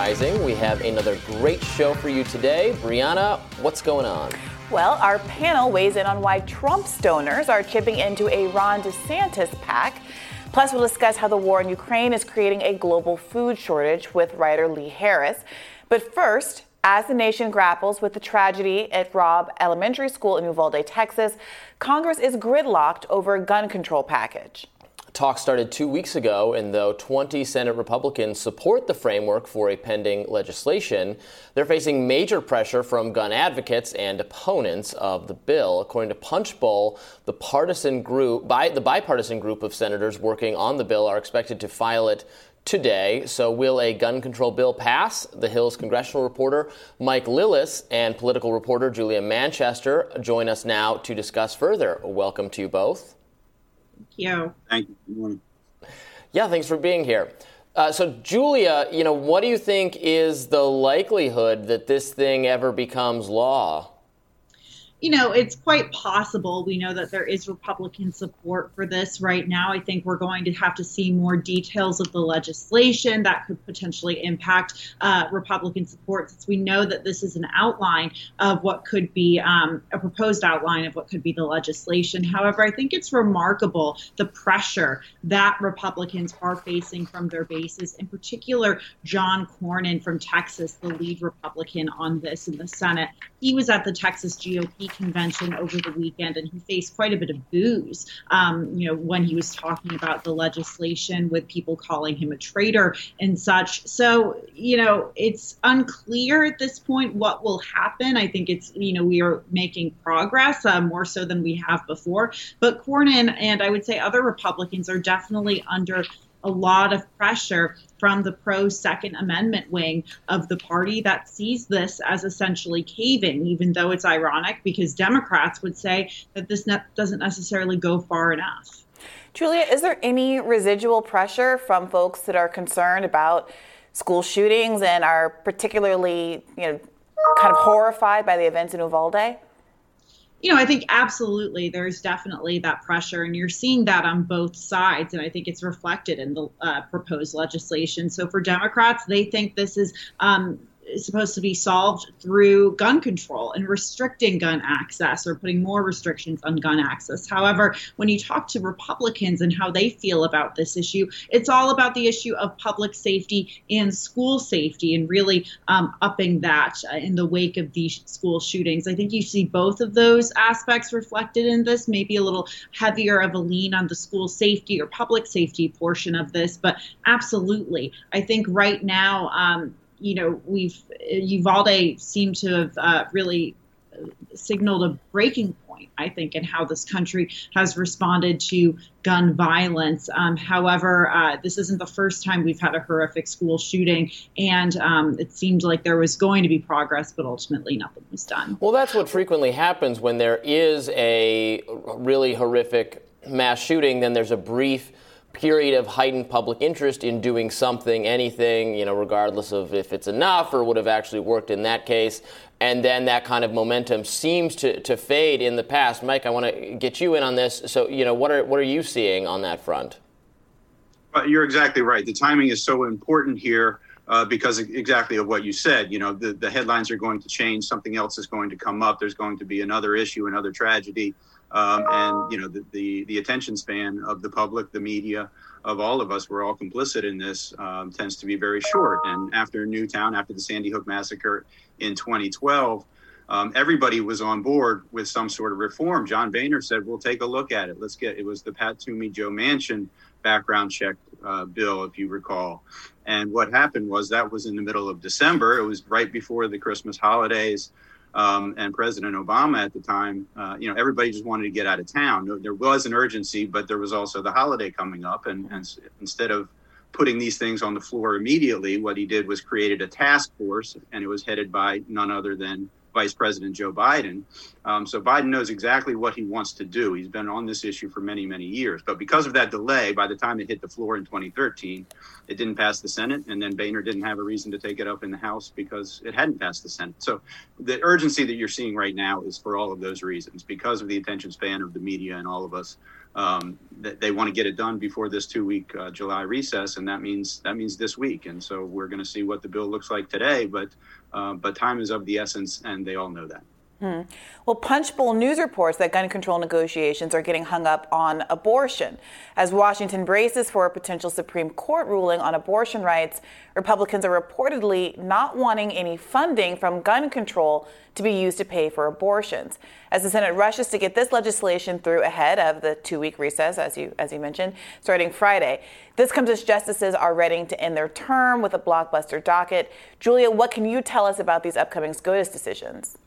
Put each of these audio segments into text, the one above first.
Rising. We have another great show for you today. Briahna, what's going on? Well, our panel weighs in on why Trump stoners are chipping into a Ron DeSantis PAC. Plus, we'll discuss how the war in Ukraine is creating a global food shortage with writer Lee Harris. But first, as the nation grapples with the tragedy at Robb Elementary School in Uvalde, Texas, Congress is gridlocked over a gun control package. Talk started two weeks ago, and though 20 Senate Republicans support the framework for a pending legislation, they're facing major pressure from gun advocates and opponents of the bill. According to Punchbowl, the partisan group, by, the bipartisan group of senators working on the bill, are expected to file it today. So, will a gun control bill pass? The Hill's congressional reporter Mike Lillis and political reporter Julia Manchester join us now to discuss further. Welcome to you both. Thank you. Thank you. Yeah, thanks for being here. Uh, so, Julia, you know, what do you think is the likelihood that this thing ever becomes law? You know, it's quite possible. We know that there is Republican support for this right now. I think we're going to have to see more details of the legislation that could potentially impact uh, Republican support, since we know that this is an outline of what could be um, a proposed outline of what could be the legislation. However, I think it's remarkable the pressure that Republicans are facing from their bases, in particular, John Cornyn from Texas, the lead Republican on this in the Senate. He was at the Texas GOP convention over the weekend, and he faced quite a bit of boos. Um, you know, when he was talking about the legislation, with people calling him a traitor and such. So, you know, it's unclear at this point what will happen. I think it's you know we are making progress uh, more so than we have before. But Cornyn and I would say other Republicans are definitely under a lot of pressure from the pro Second Amendment wing of the party that sees this as essentially caving, even though it's ironic because Democrats would say that this ne- doesn't necessarily go far enough. Julia, is there any residual pressure from folks that are concerned about school shootings and are particularly, you know, kind of horrified by the events in Uvalde? You know, I think absolutely there's definitely that pressure, and you're seeing that on both sides. And I think it's reflected in the uh, proposed legislation. So for Democrats, they think this is um, supposed to be solved through gun control and restricting gun access or putting more restrictions on gun access. However, when you talk to Republicans and how they feel about this issue, it's all about the issue of public safety and school safety and really um, upping that uh, in the wake of these school shootings. I think you see both of those aspects reflected in this, maybe a little heavier of a lean on the school safety or public safety portion of this, but absolutely. I think right now, um, you know, we've Uvalde seemed to have uh, really signaled a breaking point, I think, in how this country has responded to gun violence. Um, however, uh, this isn't the first time we've had a horrific school shooting, and um, it seemed like there was going to be progress, but ultimately nothing was done. Well, that's what frequently happens when there is a really horrific mass shooting, then there's a brief period of heightened public interest in doing something, anything, you know, regardless of if it's enough or would have actually worked in that case. And then that kind of momentum seems to, to fade in the past. Mike, I want to get you in on this. So, you know, what are, what are you seeing on that front? Well, you're exactly right. The timing is so important here. Uh, because exactly of what you said, you know, the, the headlines are going to change. Something else is going to come up. There's going to be another issue, another tragedy. Um, and you know the, the, the attention span of the public, the media, of all of us, we're all complicit in this, um, tends to be very short. And after Newtown, after the Sandy Hook massacre in 2012, um, everybody was on board with some sort of reform. John Boehner said, "We'll take a look at it. Let's get." It was the Pat Toomey, Joe Manchin background check uh, bill, if you recall. And what happened was that was in the middle of December. It was right before the Christmas holidays um, and President Obama at the time, uh, you know, everybody just wanted to get out of town. There was an urgency, but there was also the holiday coming up, and, and instead of putting these things on the floor immediately, what he did was created a task force, and it was headed by none other than Vice President Joe Biden. Um, so Biden knows exactly what he wants to do. He's been on this issue for many, many years. But because of that delay, by the time it hit the floor in 2013, it didn't pass the Senate, and then Boehner didn't have a reason to take it up in the House because it hadn't passed the Senate. So the urgency that you're seeing right now is for all of those reasons, because of the attention span of the media and all of us. Um, they want to get it done before this two-week uh, July recess, and that means that means this week. And so we're going to see what the bill looks like today. But uh, but time is of the essence, and they all know that. Hmm. Well, Punchbowl News reports that gun control negotiations are getting hung up on abortion. As Washington braces for a potential Supreme Court ruling on abortion rights, Republicans are reportedly not wanting any funding from gun control to be used to pay for abortions. As the Senate rushes to get this legislation through ahead of the two-week recess, as you as you mentioned, starting Friday, this comes as justices are ready to end their term with a blockbuster docket. Julia, what can you tell us about these upcoming SCOTUS decisions?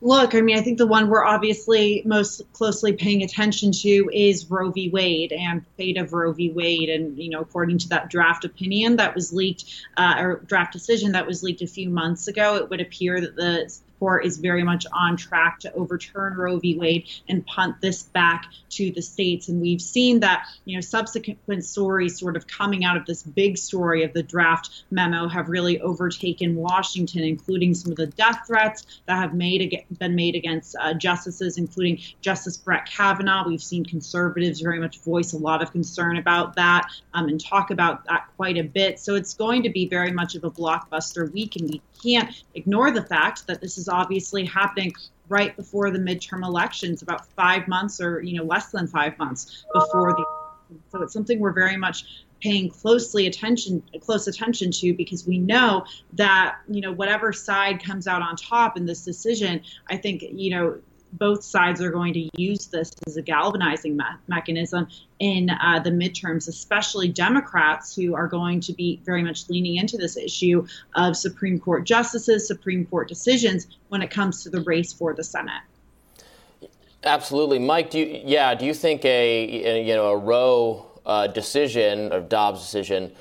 Look, I mean, I think the one we're obviously most closely paying attention to is Roe v. Wade and fate of Roe v. Wade. And, you know, according to that draft opinion that was leaked, uh, or draft decision that was leaked a few months ago, it would appear that the court is very much on track to overturn Roe v. Wade and punt this back to the states. And we've seen that, you know, subsequent stories sort of coming out of this big story of the draft memo have really overtaken Washington, including some of the death threats that have made been made against uh, justices, including Justice Brett Kavanaugh. We've seen conservatives very much voice a lot of concern about that um, and talk about that quite a bit. So it's going to be very much of a blockbuster week, and we can't ignore the fact that this is obviously happening right before the midterm elections, about five months or you know less than five months before the. So it's something we're very much paying closely attention close attention to because we know that you know whatever side comes out on top in this decision i think you know both sides are going to use this as a galvanizing me- mechanism in uh, the midterms, especially Democrats who are going to be very much leaning into this issue of Supreme Court justices, Supreme Court decisions when it comes to the race for the Senate. Absolutely, Mike. Do you, yeah? Do you think a you know a Roe uh, decision or Dobbs decision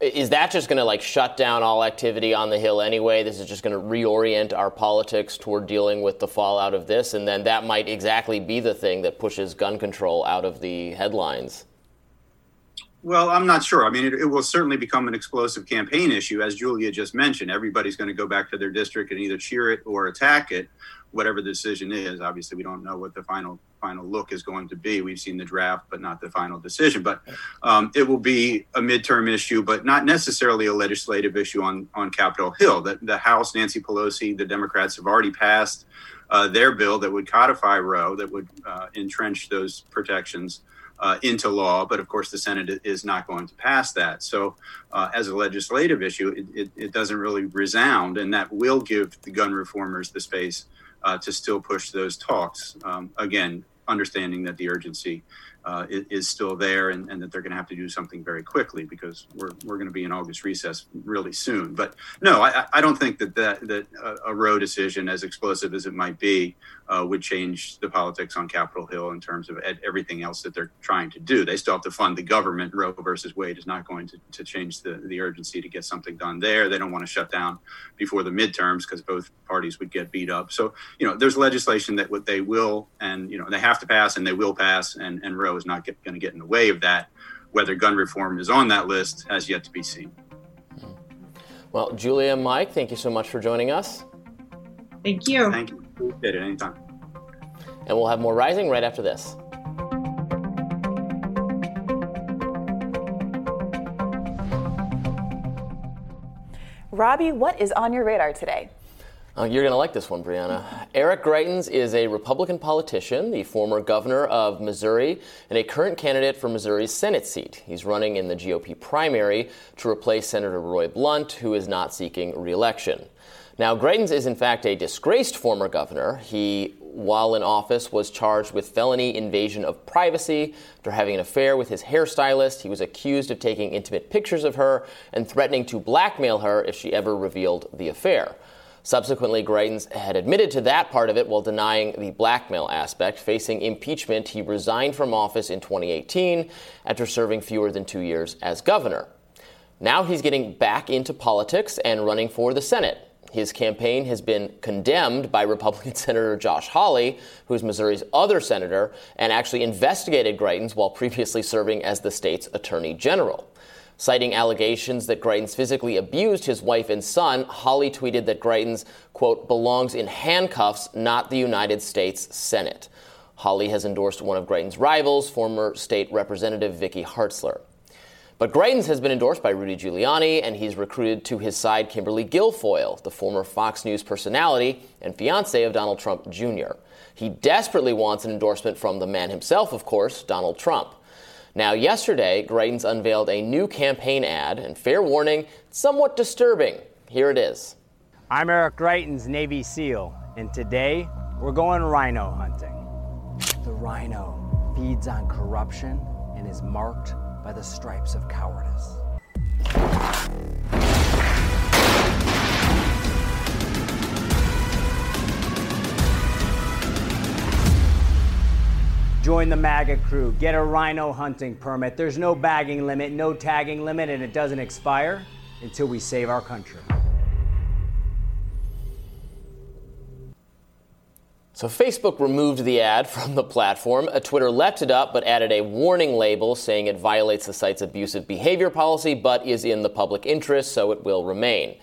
is that just going to like shut down all activity on the Hill anyway? This is just going to reorient our politics toward dealing with the fallout of this, and then that might exactly be the thing that pushes gun control out of the headlines. Well, I'm not sure. I mean, it, it, will certainly become an explosive campaign issue, as Julia just mentioned. Everybody's going to go back to their district and either cheer it or attack it whatever the decision is. Obviously, we don't know what the final final look is going to be. We've seen the draft, but not the final decision. But um, it will be a midterm issue, but not necessarily a legislative issue on on Capitol Hill. That the House, Nancy Pelosi, the Democrats have already passed uh, their bill that would codify Roe, that would uh, entrench those protections. Uh, into law, but of course the Senate is not going to pass that. So, uh, as a legislative issue, it, it, it, doesn't really resound, and that will give the gun reformers the space uh, to still push those talks. Um, again, understanding that the urgency uh, is, is, still there and, and that they're going to have to do something very quickly because we're, we're going to be in August recess really soon. But no, I, I don't think that, that, that a, Roe decision, as explosive as it might be, uh, would change the politics on Capitol Hill in terms of ed- everything else that they're trying to do. They still have to fund the government. Roe versus Wade is not going to, to change the, the urgency to get something done there. They don't want to shut down before the midterms because both parties would get beat up. So, you know, there's legislation that what they will and, you know, they have to pass and they will pass, and, and Roe is not going to get in the way of that. Whether gun reform is on that list has yet to be seen. Well, Julia and Mike, thank you so much for joining us. Thank you. Thank you. Appreciate it anytime. And we'll have more Rising right after this. Robby, what is on your radar today? Uh, you're going to like this one, Briahna. Eric Greitens is a Republican politician, the former governor of Missouri, and a current candidate for Missouri's Senate seat. He's running in the GOP primary to replace Senator Roy Blunt, who is not seeking reelection. Now, Greitens is in fact a disgraced former governor. He, while in office, was charged with felony invasion of privacy after having an affair with his hairstylist. He was accused of taking intimate pictures of her and threatening to blackmail her if she ever revealed the affair. Subsequently, Greitens had admitted to that part of it while denying the blackmail aspect. Facing impeachment, he resigned from office in 2018 after serving fewer than two years as governor. Now he's getting back into politics and running for the Senate. His campaign has been condemned by Republican Senator Josh Hawley, who is Missouri's other senator, and actually investigated Greitens while previously serving as the state's attorney general. Citing allegations that Greitens physically abused his wife and son, Hawley tweeted that Greitens, quote, belongs in handcuffs, not the United States Senate. Hawley has endorsed one of Greitens' rivals, former state representative Vicky Hartzler. But Greitens has been endorsed by Rudy Giuliani, and he's recruited to his side Kimberly Guilfoyle, the former Fox News personality and fiance of Donald Trump Jr. He desperately wants an endorsement from the man himself, of course, Donald Trump. Now, yesterday, Greitens unveiled a new campaign ad, and fair warning, somewhat disturbing. Here it is. I'm Eric Greitens, Navy SEAL, and today we're going rhino hunting. The rhino feeds on corruption and is marked by the stripes of cowardice. Join the MAGA crew. Get a rhino hunting permit. There's no bagging limit, no tagging limit, and it doesn't expire until we save our country. So Facebook removed the ad from the platform. Twitter left it up but added a warning label saying it violates the site's abusive behavior policy but is in the public interest, so it will remain.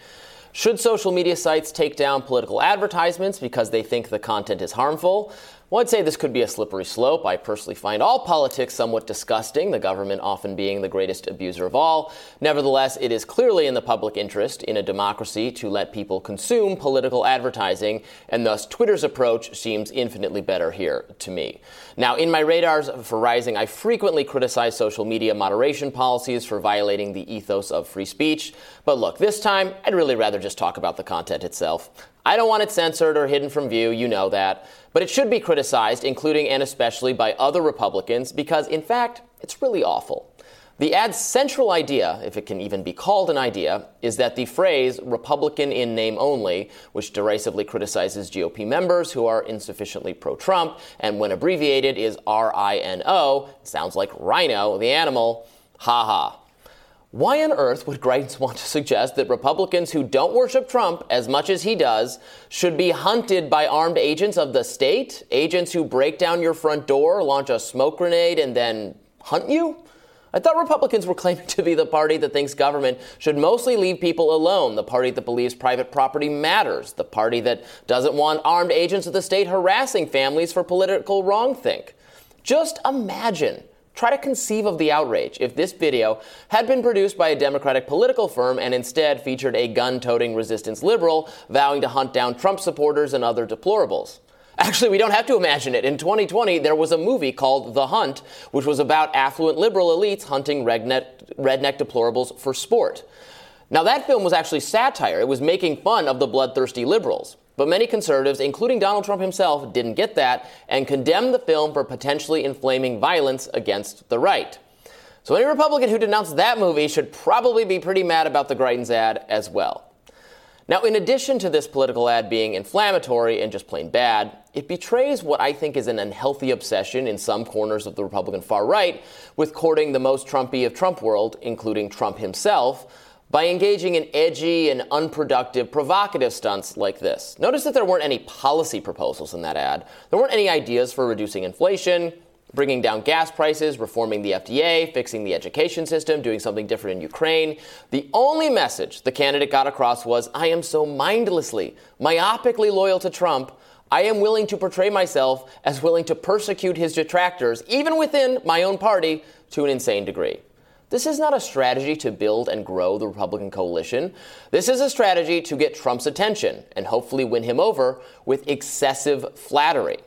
Should social media sites take down political advertisements because they think the content is harmful? Well, I'd say this could be a slippery slope. I personally find all politics somewhat disgusting, the government often being the greatest abuser of all. Nevertheless, it is clearly in the public interest in a democracy to let people consume political advertising, and thus Twitter's approach seems infinitely better here to me. Now, in my radars for Rising, I frequently criticize social media moderation policies for violating the ethos of free speech. But look, this time, I'd really rather just talk about the content itself. I don't want it censored or hidden from view, you know that. But it should be criticized, including and especially by other Republicans, because in fact, it's really awful. The ad's central idea, if it can even be called an idea, is that the phrase Republican in name only, which derisively criticizes GOP members who are insufficiently pro Trump, and when abbreviated is R I N O, sounds like rhino, the animal, ha ha. Why on earth would Greitens want to suggest that Republicans who don't worship Trump as much as he does should be hunted by armed agents of the state? Agents who break down your front door, launch a smoke grenade, and then hunt you? I thought Republicans were claiming to be the party that thinks government should mostly leave people alone, the party that believes private property matters, the party that doesn't want armed agents of the state harassing families for political wrongthink. Just imagine Try to conceive of the outrage if this video had been produced by a Democratic political firm and instead featured a gun toting resistance liberal vowing to hunt down Trump supporters and other deplorables. Actually, we don't have to imagine it. In 2020, there was a movie called The Hunt, which was about affluent liberal elites hunting redneck, redneck deplorables for sport. Now, that film was actually satire. It was making fun of the bloodthirsty liberals. But many conservatives, including Donald Trump himself, didn't get that and condemned the film for potentially inflaming violence against the right. So any Republican who denounced that movie should probably be pretty mad about the Greitens ad as well. Now, in addition to this political ad being inflammatory and just plain bad, it betrays what I think is an unhealthy obsession in some corners of the Republican far right with courting the most Trumpy of Trump world, including Trump himself, by engaging in edgy and unproductive, provocative stunts like this. Notice that there weren't any policy proposals in that ad. There weren't any ideas for reducing inflation, bringing down gas prices, reforming the FDA, fixing the education system, doing something different in Ukraine. The only message the candidate got across was I am so mindlessly, myopically loyal to Trump. I am willing to portray myself as willing to persecute his detractors, even within my own party, to an insane degree. This is not a strategy to build and grow the Republican coalition. This is a strategy to get Trump's attention and hopefully win him over with excessive flattery.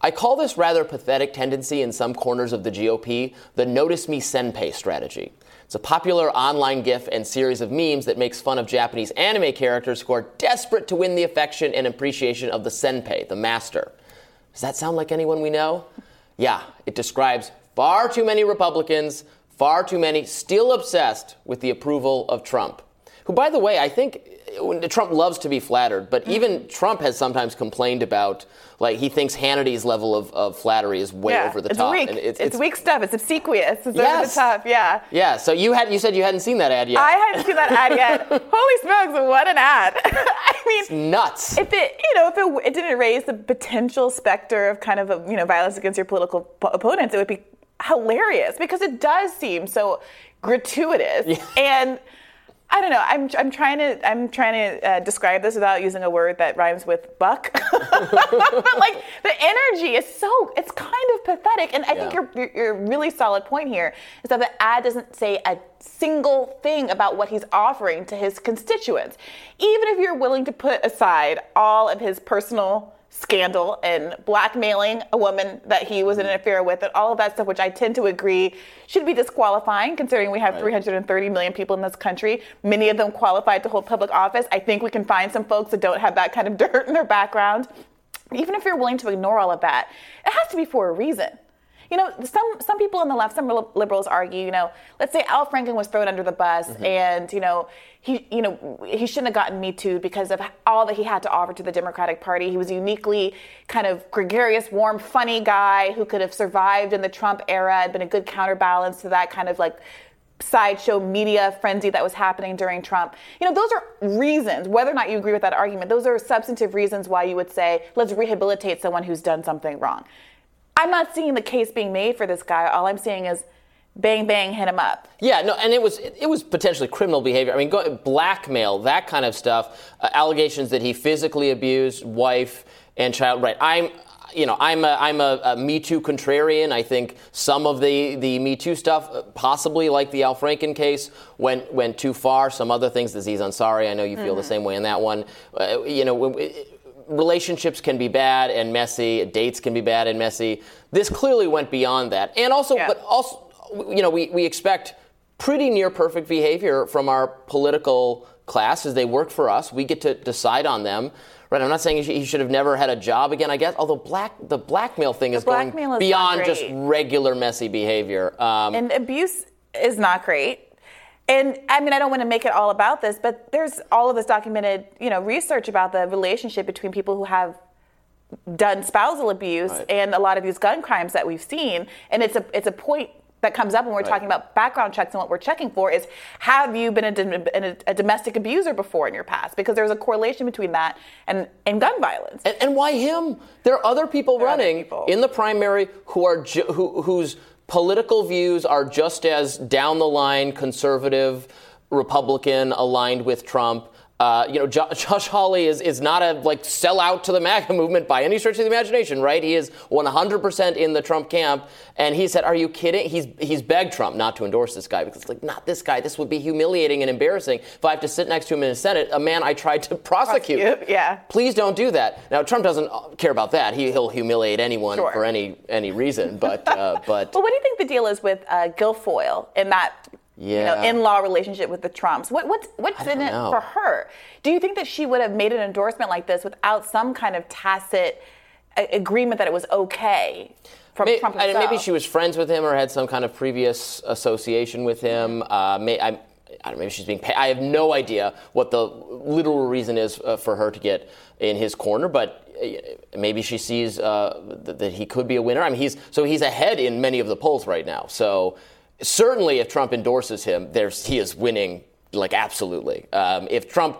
I call this rather pathetic tendency in some corners of the GOP the notice me senpai strategy. It's a popular online GIF and series of memes that makes fun of Japanese anime characters who are desperate to win the affection and appreciation of the senpai, the master. Does that sound like anyone we know? Yeah, it describes far too many Republicans Far too many still obsessed with the approval of Trump, who, by the way, I think Trump loves to be flattered, but even Trump has sometimes complained about like he thinks Hannity's level of, of flattery is way yeah, over the it's top. Weak. And It's, it's, weak stuff. It's obsequious. It's Yes. over the top. Yeah. Yeah. So you had you said you hadn't seen that ad yet. I hadn't seen that ad yet. Holy smokes, what an ad. I mean, Nuts. if it, you know, if it, it didn't raise the potential specter of kind of, a, you know, violence against your political p- opponents, it would be hilarious because it does seem so gratuitous. And I don't know. I'm, I'm trying to I'm trying to uh, describe this without using a word that rhymes with buck. but like the energy is so it's kind of pathetic. And I think Yeah. your, your your really solid point here is that the ad doesn't say a single thing about what he's offering to his constituents. Even if you're willing to put aside all of his personal scandal and blackmailing a woman that he was in an mm-hmm. affair with and all of that stuff which I tend to agree should be disqualifying considering we have 330 million people in this country. Many of them qualified to hold public office. I think we can find some folks that don't have that kind of dirt in their background. Even if you're willing to ignore all of that it has to be for a reason you know, some some people on the left, some liberals argue, you know, let's say Al Franken was thrown under the bus, mm-hmm. and you know, he you know he shouldn't have gotten Me Too because of all that he had to offer to the Democratic Party. He was a uniquely kind of gregarious, warm, funny guy who could have survived in the Trump era, had been a good counterbalance to that kind of like sideshow media frenzy that was happening during Trump. You know, those are reasons, whether or not you agree with that argument, those are substantive reasons why you would say, let's rehabilitate someone who's done something wrong. I'm not seeing the case being made for this guy. All I'm seeing is bang bang hit him up. Yeah, no, and it was it was potentially criminal behavior. I mean, go, blackmail, that kind of stuff, uh, allegations that he physically abused wife and child. Right, I'm. You know, I'm a, I'm a, a Me Too contrarian. I think some of the, the Me Too stuff, uh, possibly like the Al Franken case, went went too far. Some other things, Aziz Ansari, I know you feel the same way in that one. Uh, you know, relationships can be bad and messy. Dates can be bad and messy. This clearly went beyond that, and also, Yeah. but also, you know, we, we expect pretty near perfect behavior from our political class as they work for us. We get to decide on them. Right, I'm not saying he should, have never had a job again. I guess, although black the blackmail thing is going is beyond just regular messy behavior. Um, And abuse is not great. And I mean, I don't want to make it all about this, but there's all of this documented, you know, research about the relationship between people who have done spousal abuse Right. and a lot of these gun crimes that we've seen. And it's a it's a point that comes up when we're talking about background checks and what we're checking for is have you been a, a, a domestic abuser before in your past? Because there's a correlation between that and, and gun violence. And, and why him? There are other people There are other running people. in the primary who are ju- who, whose political views are just as down the line conservative, Republican, aligned with Trump. Uh, you know, jo- Josh Hawley is, is not a like sell out to the MAGA movement by any stretch of the imagination, right? He is 100% in the Trump camp, and he said, "Are you kidding?" He's he's begged Trump not to endorse this guy because, it's like, not this guy. This would be humiliating and embarrassing if I have to sit next to him in the Senate, a man I tried to prosecute. Prosecute, yeah. Please don't do that. Now, Trump doesn't care about that. He, he'll humiliate anyone Sure. for any any reason. But uh, but Well, what do you think the deal is with uh, Guilfoyle in that you know, Yeah. in-law relationship with the Trumps? What, what's what's in it know. for her? Do you think that she would have made an endorsement like this without some kind of tacit agreement that it was okay from May- Trump himself? maybe she was friends with him or had some kind of previous association with him. Uh, may, I, I don't know, maybe she's being paid. I have no idea what the literal reason is uh, for her to get in his corner, but uh, maybe she sees uh, th- that he could be a winner. I mean, he's so he's ahead in many of the polls right now. So certainly, if Trump endorses him, there's he is winning like absolutely. Um, if Trump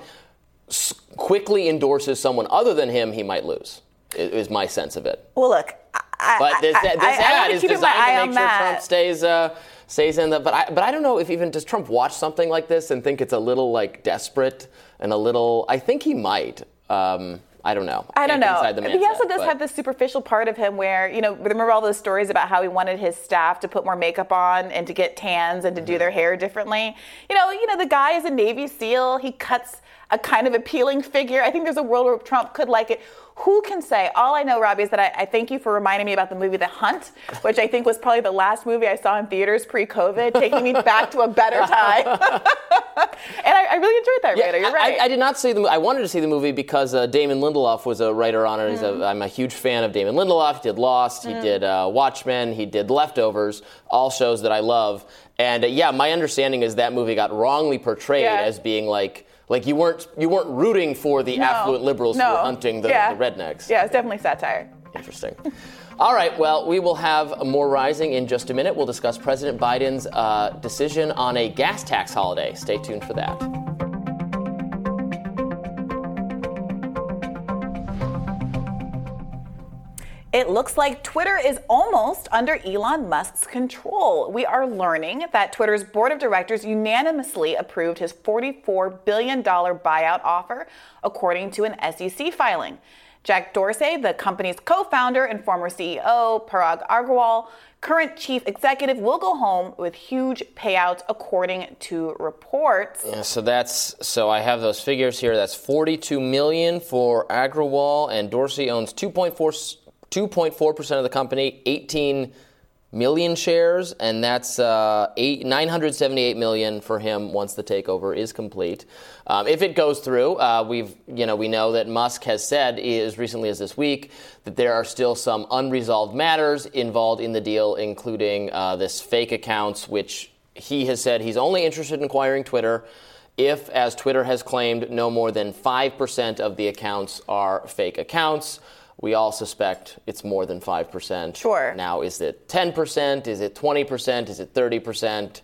s- quickly endorses someone other than him, he might lose. i- Is my sense of it. well, look, I, But this, I, this I, ad is designed to make sure that. Trump stays uh, stays in the. But I, but I don't know if even does Trump watch something like this and think it's a little like desperate and a little. I think he might. Um, I don't know. I don't know. Inside the But he also does but- have this superficial part of him where, you know, remember all those stories about how he wanted his staff to put more makeup on and to get tans and to do their Mm-hmm. hair differently. You know, you know, the guy is a Navy SEAL. He cuts a kind of appealing figure. I think there's a world where Trump could like it. Who can say? All I know, Robby, is that I, I thank you for reminding me about the movie The Hunt, which I think was probably the last movie I saw in theaters pre-COVID, taking me back to a better time. and I, I really enjoyed that, Raider. You're right. I, I did not see the. I wanted to see the movie because uh, Damon Lindelof was a writer on it. He's Mm-hmm. a, I'm a huge fan of Damon Lindelof. He did Lost. He Mm. did uh, Watchmen. He did Leftovers. All shows that I love. And uh, yeah, my understanding is that movie got wrongly portrayed Yeah. as being like Like you weren't you weren't rooting for the No, affluent liberals no. who were hunting the, Yeah. the rednecks. Yeah, it's definitely satire. Interesting. All right, well, we will have more rising in just a minute. We'll discuss President Biden's uh, decision on a gas tax holiday. Stay tuned for that. It looks like Twitter is almost under Elon Musk's control. We are learning that Twitter's board of directors unanimously approved his $44 billion buyout offer, according to an SEC filing. Jack Dorsey, the company's co founder and former CEO, Parag Agrawal, current chief executive, will go home with huge payouts, according to reports. Yeah, so that's so I have those figures here. That's 42 million for Agrawal, and Dorsey owns 2.4 2.4 percent of the company, 18 million shares, and that's uh, eight, 978 million for him once the takeover is complete. Um, if it goes through, uh, we've you know we know that Musk has said as recently as this week that there are still some unresolved matters involved in the deal, including uh, this fake accounts, which he has said he's only interested in acquiring Twitter if, as Twitter has claimed, no more than 5% of the accounts are fake accounts. We all suspect it's more than 5%. Sure. Now, is it 10%? Is it 20%? Is it 30%?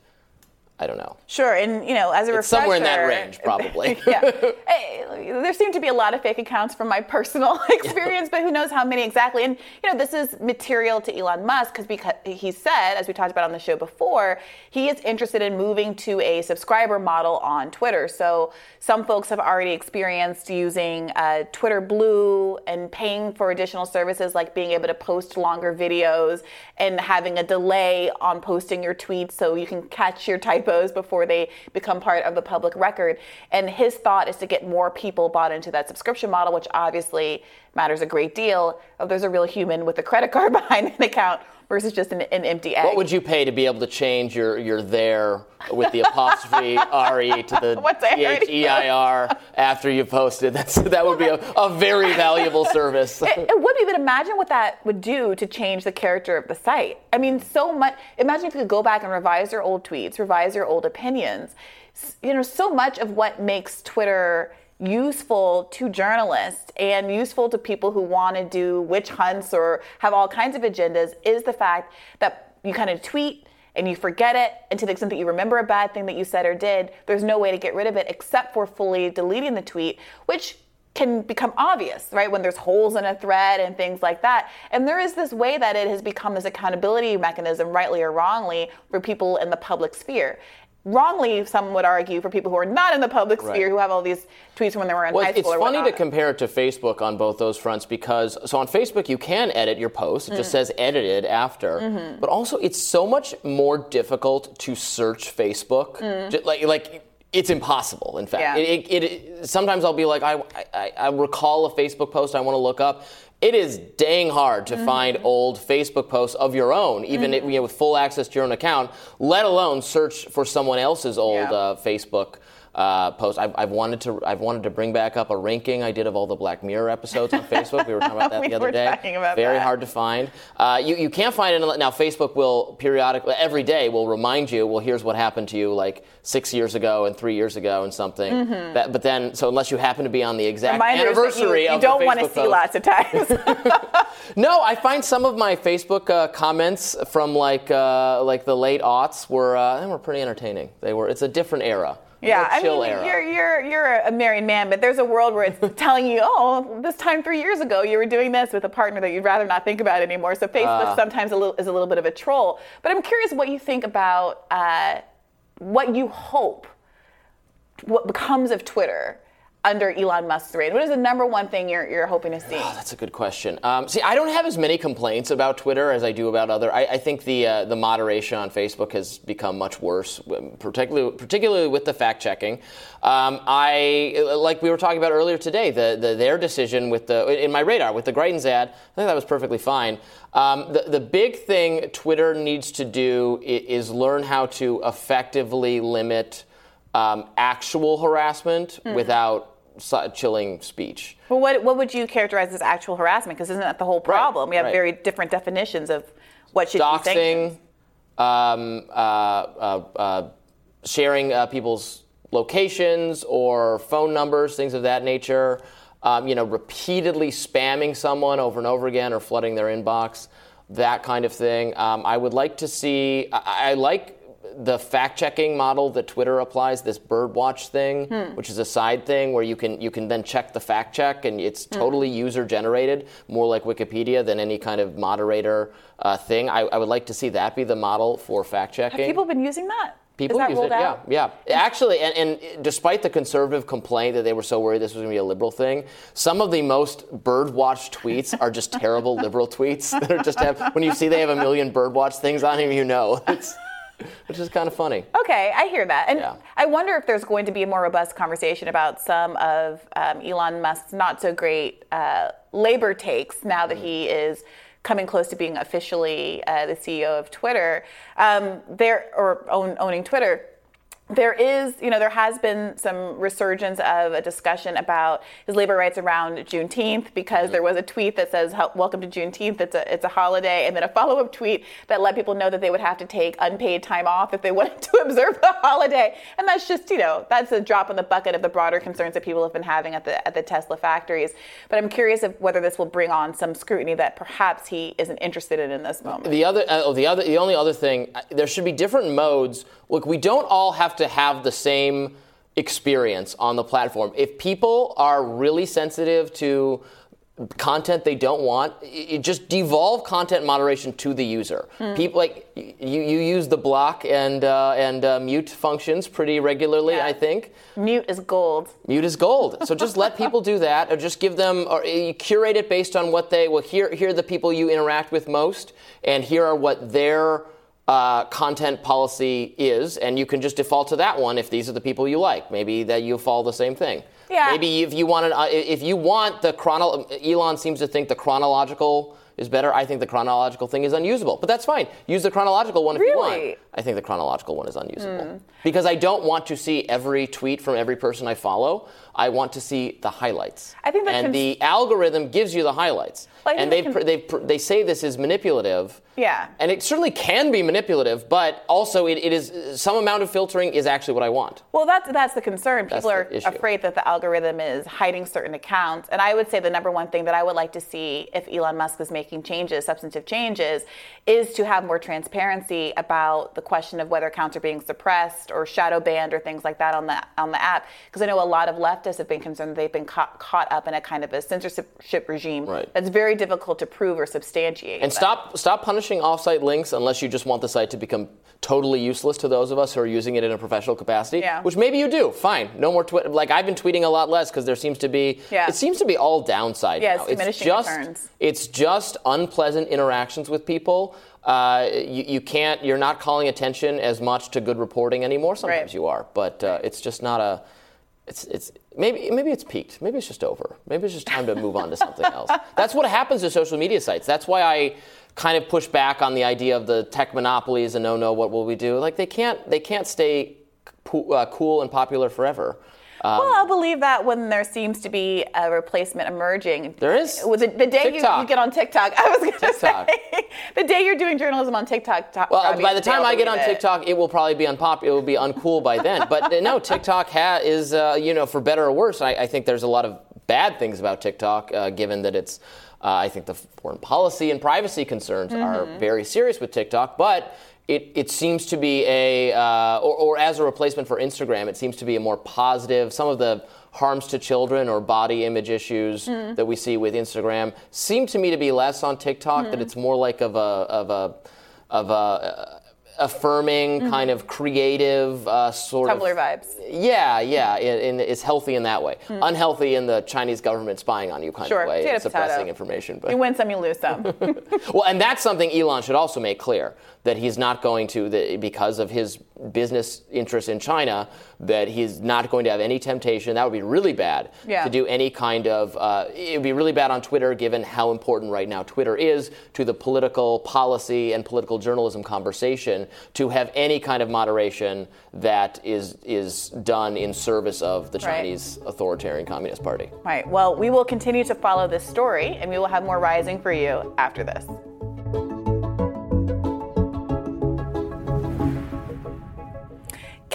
I don't know. Sure, and you know, as a It's somewhere in that range, probably. yeah, Hey, there seem to be a lot of fake accounts from my personal experience, but who knows how many exactly? And you know, this is material to Elon Musk because he said, as we talked about on the show before, he is interested in moving to a subscriber model on Twitter. So some folks have already experienced using uh, Twitter Blue and paying for additional services like being able to post longer videos and having a delay on posting your tweets so you can catch your before they become part of the public record. And his thought is to get more people bought into that subscription model, which obviously matters a great deal. If there's a real human with a credit card behind an account versus just an, an empty egg. What would you pay to be able to change your, your there with the apostrophe re to the What's T? H E I R after you posted? That's that would be a, a very valuable service. it, it would be, but imagine what that would do to change the character of the site. I mean, so much. Imagine if you could go back and revise your old tweets, revise your old opinions. You know, so much of what makes Twitter useful to journalists and useful to people who want to do witch hunts or have all kinds of agendas is the fact that you kind of tweet and you forget it, and to the extent that you remember a bad thing that you said or did, there's no way to get rid of it except for fully deleting the tweet, which can become obvious, right? When there's holes in a thread and things like that. And there is this way that it has become this accountability mechanism, rightly or wrongly, for people in the public sphere. Wrongly, some would argue, for people who are not in the public Right. sphere, who have all these tweets from when they were in Well, high it's school or funny to compare it to Facebook on both those fronts because so on Facebook you can edit your post; it Mm. just says edited after. Mm-hmm. But also, it's so much more difficult to search Facebook. Ju- like like. It's impossible. In fact, Mm. Yeah. it, it, it, sometimes I'll be like, I, I, I recall a Facebook post I want to look up. It is dang hard Mm-hmm. to find old Facebook posts of your own, even if, you know, with full access to your own account. Let alone search for someone else's old Yeah. uh, Facebook uh, post. I've, I've wanted to I've wanted to bring back up a ranking I did of all the Black Mirror episodes on Facebook. We were talking about that We the other were day. talking about Very that. hard to find. Uh, you you can't find it now. Facebook will periodically every day will remind you. Well, here's what happened to you like six years ago and three years ago and something. That, but then so unless you happen to be on the exact Mm-hmm. Reminders anniversary you, you don't want to see post- lots of times. no, I find some of my Facebook uh, comments from like uh, like the late aughts were uh, they were pretty entertaining. They were. It's a different era. Yeah, I mean, era. you're you're you're a married man, but there's a world where it's telling you, oh, this time three years ago you were doing this with a partner that you'd rather not think about anymore. So Facebook Uh. sometimes a little, is a little bit of a troll. But I'm curious what you think about uh, what you hope what becomes of Twitter under Elon Musk's reign. What is the number one thing you're you're hoping to see? Oh, that's a good question. Um, see, I don't have as many complaints about Twitter as I do about other. I, I think the uh, the moderation on Facebook has become much worse, particularly particularly with the fact checking. Um, I like we were talking about earlier today. The, the their decision with the in my radar with the Greitens ad. I think that was perfectly fine. Um, the the big thing Twitter needs to do is, is learn how to effectively limit um, actual harassment without si- chilling speech. Well, what what would you characterize as actual harassment? Because isn't that the whole problem? we have right. very different definitions of what should be sanctioned. doxing, um, uh, uh, uh, sharing uh, people's locations or phone numbers, things of that nature. Um, you know, repeatedly spamming someone over and over again or flooding their inbox, that kind of thing. Um, I would like to see. I, I like the fact checking model that Twitter applies, this Birdwatch thing, hmm. which is a side thing where you can you can then check the fact check and it's hmm. totally user generated, more like Wikipedia than any kind of moderator uh, thing. I, I, would like to see that be the model for fact checking. Have people been using that? People use it, out? yeah, yeah. Actually, and, and, despite the conservative complaint that they were so worried this was going to be a liberal thing, some of the most birdwatch tweets are just terrible liberal tweets that are just have. When you see they have a million birdwatch things on them, you know. It's, which is kind of funny. Okay, I hear that. And yeah. I wonder if there's going to be a more robust conversation about some of um, Elon Musk's not so great uh, labor takes now that mm-hmm. he is coming close to being officially uh, the CEO of Twitter, um, there or own, owning Twitter there is, you know, there has been some resurgence of a discussion about his labor rights around Juneteenth because mm-hmm. there was a tweet that says "Welcome to Juneteenth." It's a it's a holiday, and then a follow up tweet that let people know that they would have to take unpaid time off if they wanted to observe the holiday. And that's just, you know, that's a drop in the bucket of the broader concerns that people have been having at the at the Tesla factories. But I'm curious of whether this will bring on some scrutiny that perhaps he isn't interested in in this moment. The other, uh, the other, the only other thing, uh, there should be different modes. Look, we don't all have to have the same experience on the platform. If people are really sensitive to content they don't want, it just devolve content moderation to the user. Mm. People like you, you use the block and uh, and uh, mute functions pretty regularly. Yeah. I think mute is gold. Mute is gold. So just let people do that, or just give them, or you curate it based on what they. Well, here here are the people you interact with most, and here are what their uh, content policy is, and you can just default to that one if these are the people you like. Maybe that you follow the same thing. Yeah. Maybe if you want an, uh, if you want the chrono, Elon seems to think the chronological is better. I think the chronological thing is unusable, but that's fine. Use the chronological one if really? you want. I think the chronological one is unusable mm. because I don't want to see every tweet from every person I follow. I want to see the highlights. I think that and cons- the algorithm gives you the highlights. Well, and they con- they they say this is manipulative. Yeah. And it certainly can be manipulative, but also it, it is some amount of filtering is actually what I want. Well, that's that's the concern. People are afraid that the algorithm is hiding certain accounts. And I would say the number one thing that I would like to see if Elon Musk is making changes, substantive changes, is to have more transparency about the question of whether accounts are being suppressed or shadow banned or things like that on the on the app. Because I know a lot of leftists have been concerned that they've been caught, caught up in a kind of a censorship regime right. that's very difficult to prove or substantiate. And stop stop punishing off-site links unless you just want the site to become totally useless to those of us who are using it in a professional capacity. Yeah. Which maybe you do. Fine. No more Twitter. Like I've been tweeting a lot less because there seems to be. Yeah. It seems to be all downside. Yeah, now. it's, it's just returns. it's just unpleasant interactions with people. Uh, you, you, can't. You're not calling attention as much to good reporting anymore. Sometimes right. you are, but uh, it's just not a. It's it's maybe maybe it's peaked. Maybe it's just over. Maybe it's just time to move on to something else. That's what happens to social media sites. That's why I kind of push back on the idea of the tech monopolies and no no what will we do? Like they can't they can't stay uh, cool and popular forever. Um, well, I'll believe that when there seems to be a replacement emerging. There is. The, the day you, you, get on TikTok, I was going to say, the day you're doing journalism on TikTok. well, by the time I get on it. TikTok, it will probably be unpopular. It will be uncool by then. But uh, no, TikTok ha- is, uh, you know, for better or worse. I, I, think there's a lot of bad things about TikTok, uh, given that it's. Uh, I think the foreign policy and privacy concerns mm-hmm. are very serious with TikTok, but it, it seems to be a, uh, or, or, as a replacement for Instagram, it seems to be a more positive. Some of the harms to children or body image issues mm. that we see with Instagram seem to me to be less on TikTok. Mm. That it's more like of a of a of a affirming, mm-hmm. kind of creative uh, sort Tumblr of Tumblr vibes. Yeah, yeah, and it's healthy in that way. Mm. Unhealthy in the Chinese government spying on you kind sure. of way, suppressing potato. information. But you win some, you lose some. well, and that's something Elon should also make clear that he's not going to, that because of his business interests in China, that he's not going to have any temptation. That would be really bad yeah. to do any kind of. Uh, it would be really bad on Twitter, given how important right now Twitter is to the political policy and political journalism conversation. To have any kind of moderation that is is done in service of the Chinese right. authoritarian Communist Party. Right. Well, we will continue to follow this story, and we will have more rising for you after this.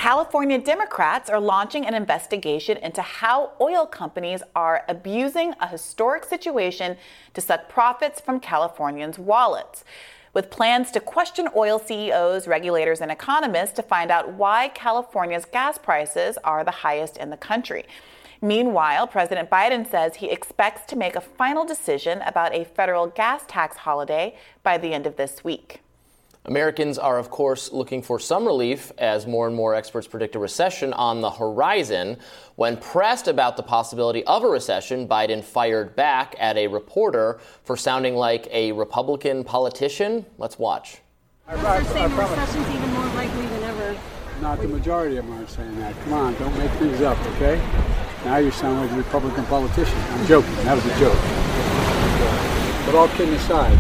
California Democrats are launching an investigation into how oil companies are abusing a historic situation to suck profits from Californians' wallets. With plans to question oil CEOs, regulators, and economists to find out why California's gas prices are the highest in the country. Meanwhile, President Biden says he expects to make a final decision about a federal gas tax holiday by the end of this week. Americans are, of course, looking for some relief as more and more experts predict a recession on the horizon. When pressed about the possibility of a recession, Biden fired back at a reporter for sounding like a Republican politician. Let's watch. I, I, I recession's even more likely than ever. Not the majority of them are saying that. Come on, don't make things up, okay? Now you sound like a Republican politician. I'm joking. That was a joke. But all kidding aside,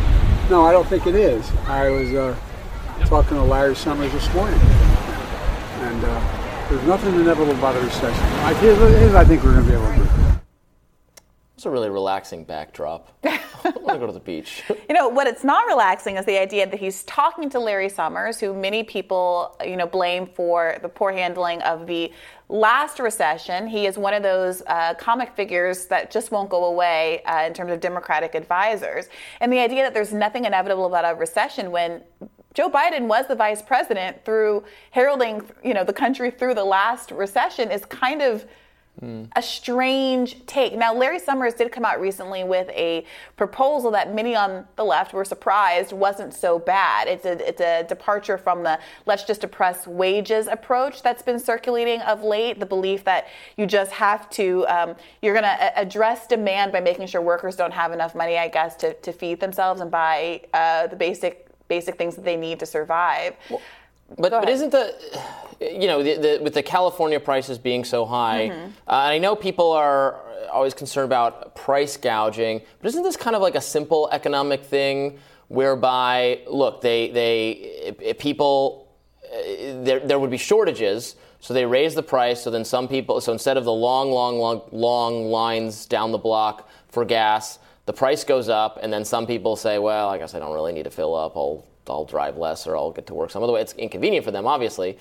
no, I don't think it is. I was. Uh, talking to Larry Summers this morning, and uh, there's nothing inevitable about a recession. I, here's, I think we're going to be able to do. It's a really relaxing backdrop. I want to go to the beach. You know, what it's not relaxing is the idea that he's talking to Larry Summers, who many people, you know, blame for the poor handling of the last recession. He is one of those uh, comic figures that just won't go away uh, in terms of Democratic advisors. And the idea that there's nothing inevitable about a recession when Joe Biden was the vice president through heralding, you know, the country through the last recession is kind of mm. a strange take. Now, Larry Summers did come out recently with a proposal that many on the left were surprised wasn't so bad. It's a it's a departure from the let's just depress wages approach that's been circulating of late. The belief that you just have to um, you're going to address demand by making sure workers don't have enough money, I guess, to to feed themselves and buy uh, the basic basic things that they need to survive. Well, but, but isn't the, you know, the, the, with the California prices being so high, mm-hmm. uh, I know people are always concerned about price gouging, but isn't this kind of like a simple economic thing whereby, look, they, they, people, uh, there, there would be shortages, so they raise the price, so then some people, so instead of the long, long, long, long lines down the block for gas, the price goes up, and then some people say, well, I guess I don't really need to fill up. I'll, I'll drive less or I'll get to work some other way. It's inconvenient for them, obviously.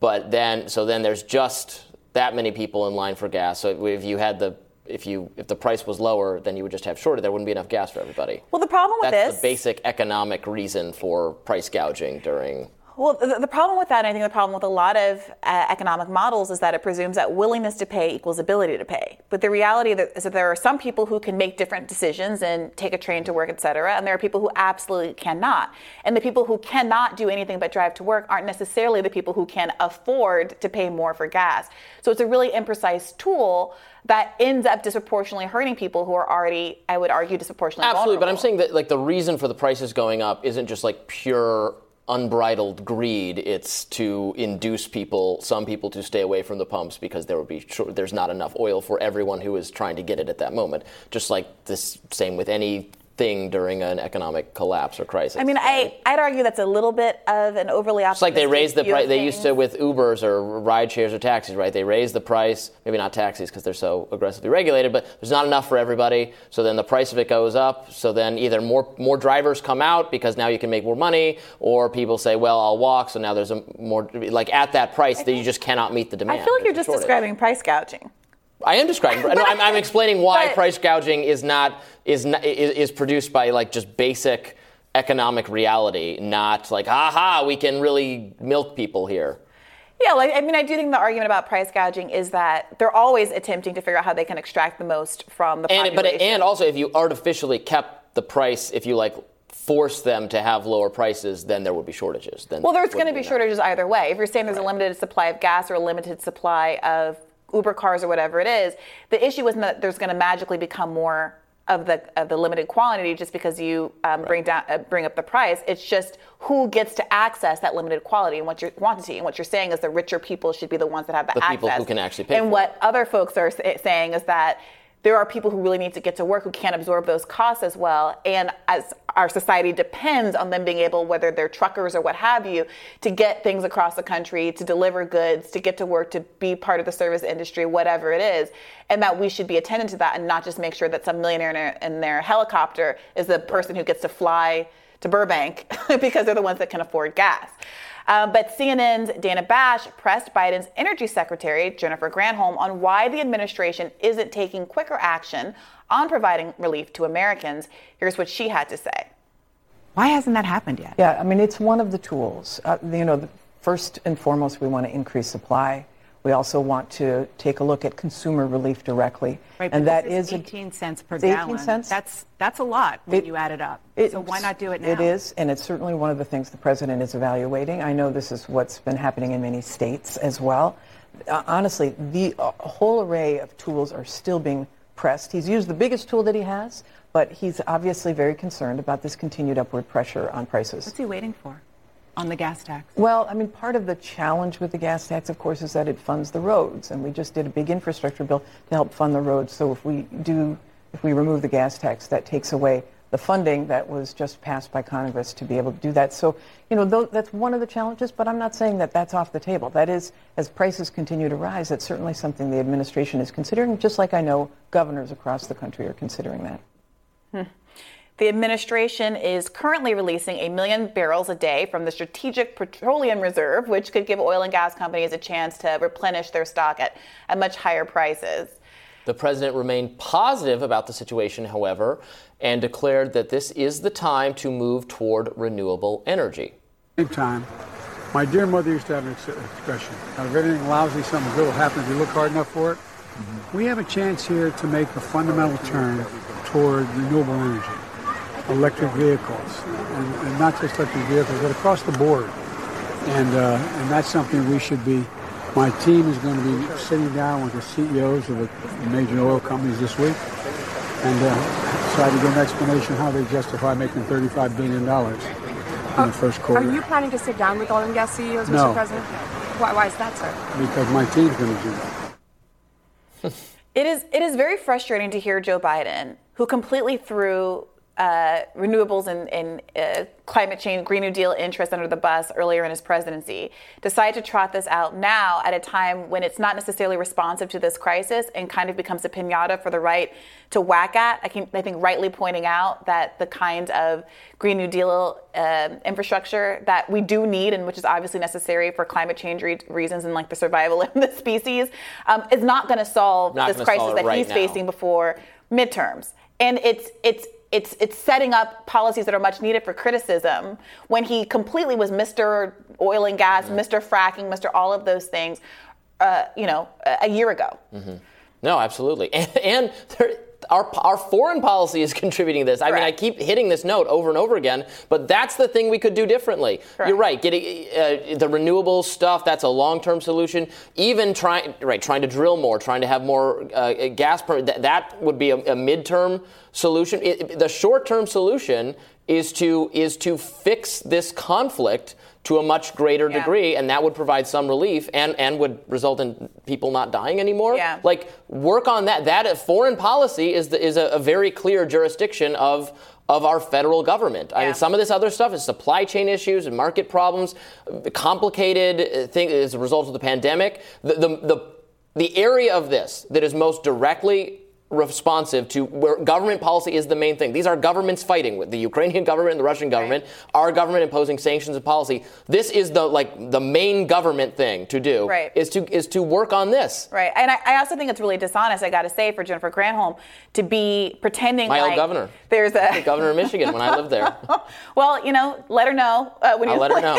But then, so then there's just that many people in line for gas. So if you had the if you if the price was lower, then you would just have shorter. There wouldn't be enough gas for everybody. Well, the problem with That's this, the basic economic reason for price gouging during well, the, the, problem with that, and I think the problem with a lot of uh, economic models is that it presumes that willingness to pay equals ability to pay. But the reality is that there are some people who can make different decisions and take a train to work, et cetera, and there are people who absolutely cannot. And the people who cannot do anything but drive to work aren't necessarily the people who can afford to pay more for gas. So it's a really imprecise tool that ends up disproportionately hurting people who are already, I would argue, disproportionately Absolutely, vulnerable. but I'm saying that like the reason for the prices going up isn't just like pure unbridled greed. It's to induce people, some people, to stay away from the pumps because there will be there's not enough oil for everyone who is trying to get it at that moment. Just like this, same with any thing during an economic collapse or crisis. I mean, right? I, I'd argue that's a little bit of an overly optimistic. It's like they raised the price. They used to with Ubers or ride shares or taxis, right? They raised the price. Maybe not taxis because they're so aggressively regulated, but there's not enough for everybody. So then the price of it goes up. So then either more more drivers come out because now you can make more money, or people say, well, I'll walk. So now there's a more like at that price that you just cannot meet the demand. I feel like you're just describing price gouging. I am describing. no, I'm, I'm, explaining why but, price gouging is not is not, is, is produced by like just basic economic reality, not like aha, we can really milk people here. Yeah, like I mean, I do think the argument about price gouging is that they're always attempting to figure out how they can extract the most from the and, population. But and also, if you artificially kept the price, if you like force them to have lower prices, then there would be shortages. Then well, there's going to be shortages either way. If you're saying there's right. a limited supply of gas or a limited supply of Uber cars or whatever it is. The issue isn't that there's going to magically become more of the of the limited quantity just because you um, right. bring down uh, bring up the price. It's just who gets to access that limited quality and what your quantity. And what you're saying is the richer people should be the ones that have the, the access. people who can actually pay. And what it. other folks are saying is that there are people who really need to get to work who can't absorb those costs as well. And as our society depends on them being able, whether they're truckers or what have you, to get things across the country, to deliver goods, to get to work, to be part of the service industry, whatever it is, and that we should be attentive to that and not just make sure that some millionaire in their, in their helicopter is the person who gets to fly to Burbank because they're the ones that can afford gas. Um, but CNN's Dana Bash pressed Biden's Energy Secretary, Jennifer Granholm, on why the administration isn't taking quicker action on providing relief to Americans. Here's what she had to say. Why hasn't that happened yet? Yeah, I mean, it's one of the tools. Uh, you know, first and foremost, we want to increase supply. We also want to take a look at consumer relief directly, right, and that is, is 18 cents per gallon. 18 cents. That's that's a lot when it, you add it up. It, so why not do it now? It is, and it's certainly one of the things the president is evaluating. I know this is what's been happening in many states as well. Uh, honestly, the uh, whole array of tools are still being pressed. He's used the biggest tool that he has, but he's obviously very concerned about this continued upward pressure on prices. What's he waiting for? On the gas tax? Well, I mean, part of the challenge with the gas tax, of course, is that it funds the roads, and we just did a big infrastructure bill to help fund the roads. So if we do, if we remove the gas tax, that takes away the funding that was just passed by Congress to be able to do that. So, you know, that's one of the challenges, but I'm not saying that that's off the table. That is, as prices continue to rise, that's certainly something the administration is considering, just like I know governors across the country are considering that. Hmm. The administration is currently releasing a million barrels a day from the Strategic Petroleum Reserve, which could give oil and gas companies a chance to replenish their stock at, at much higher prices. The president remained positive about the situation, however, and declared that this is the time to move toward renewable energy. Same time, my dear mother used to have an expression: "Out of everything lousy, something good will happen if you look hard enough for it." Mm-hmm. We have a chance here to make a fundamental turn toward renewable energy electric vehicles, and, and, not just electric vehicles, but across the board. And uh, and that's something we should be. My team is going to be sitting down with the CEOs of the major oil companies this week, and uh, try to get an explanation how they justify making 35 billion dollars in the first quarter. Are you planning to sit down with oil and gas CEOs, no. Mr. President? Why, why is that, sir? Because my team's going to do that. it is it is very frustrating to hear Joe Biden, who completely threw uh, renewables and, and uh, climate change, Green New Deal interest under the bus earlier in his presidency, decide to trot this out now at a time when it's not necessarily responsive to this crisis and kind of becomes a pinata for the right to whack at. I, can, I think rightly pointing out that the kind of Green New Deal uh, infrastructure that we do need and which is obviously necessary for climate change re- reasons and like the survival of the species um, is not going to solve not this crisis that right he's now. facing before midterms. And it's it's it's it's setting up policies that are much needed for criticism when he completely was Mr. Oil and Gas, mm-hmm. Mr. Fracking, Mr. All of those things, uh, you know, a, a year ago. Mm-hmm. No, absolutely, and, and there, our, our foreign policy is contributing to this. I mean, I keep hitting this note over and over again, but that's the thing we could do differently. Correct. You're right. Getting uh, the renewable stuff, that's a long-term solution. Even trying, right, trying to drill more, trying to have more uh, gas, per, that, that would be a, a midterm solution. It, the short-term solution is to is to fix this conflict to a much greater yeah. degree, and that would provide some relief and, and would result in people not dying anymore. Yeah. Like work on that. That uh, foreign policy is the, is a, a very clear jurisdiction of of our federal government. Yeah. I mean, some of this other stuff is supply chain issues and market problems, complicated uh, thing as a result of the pandemic. The, the, the, the area of this that is most directly responsive to where government policy is the main thing. These are governments fighting with the Ukrainian government and the Russian government, right. our government imposing sanctions and policy. This is the like the main government thing to do right. is to is to work on this. Right. And I, I also think it's really dishonest, I gotta say, for Jennifer Granholm to be pretending My like old governor. There's a governor of Michigan when I lived there. well, you know, let her know uh, when you let her know.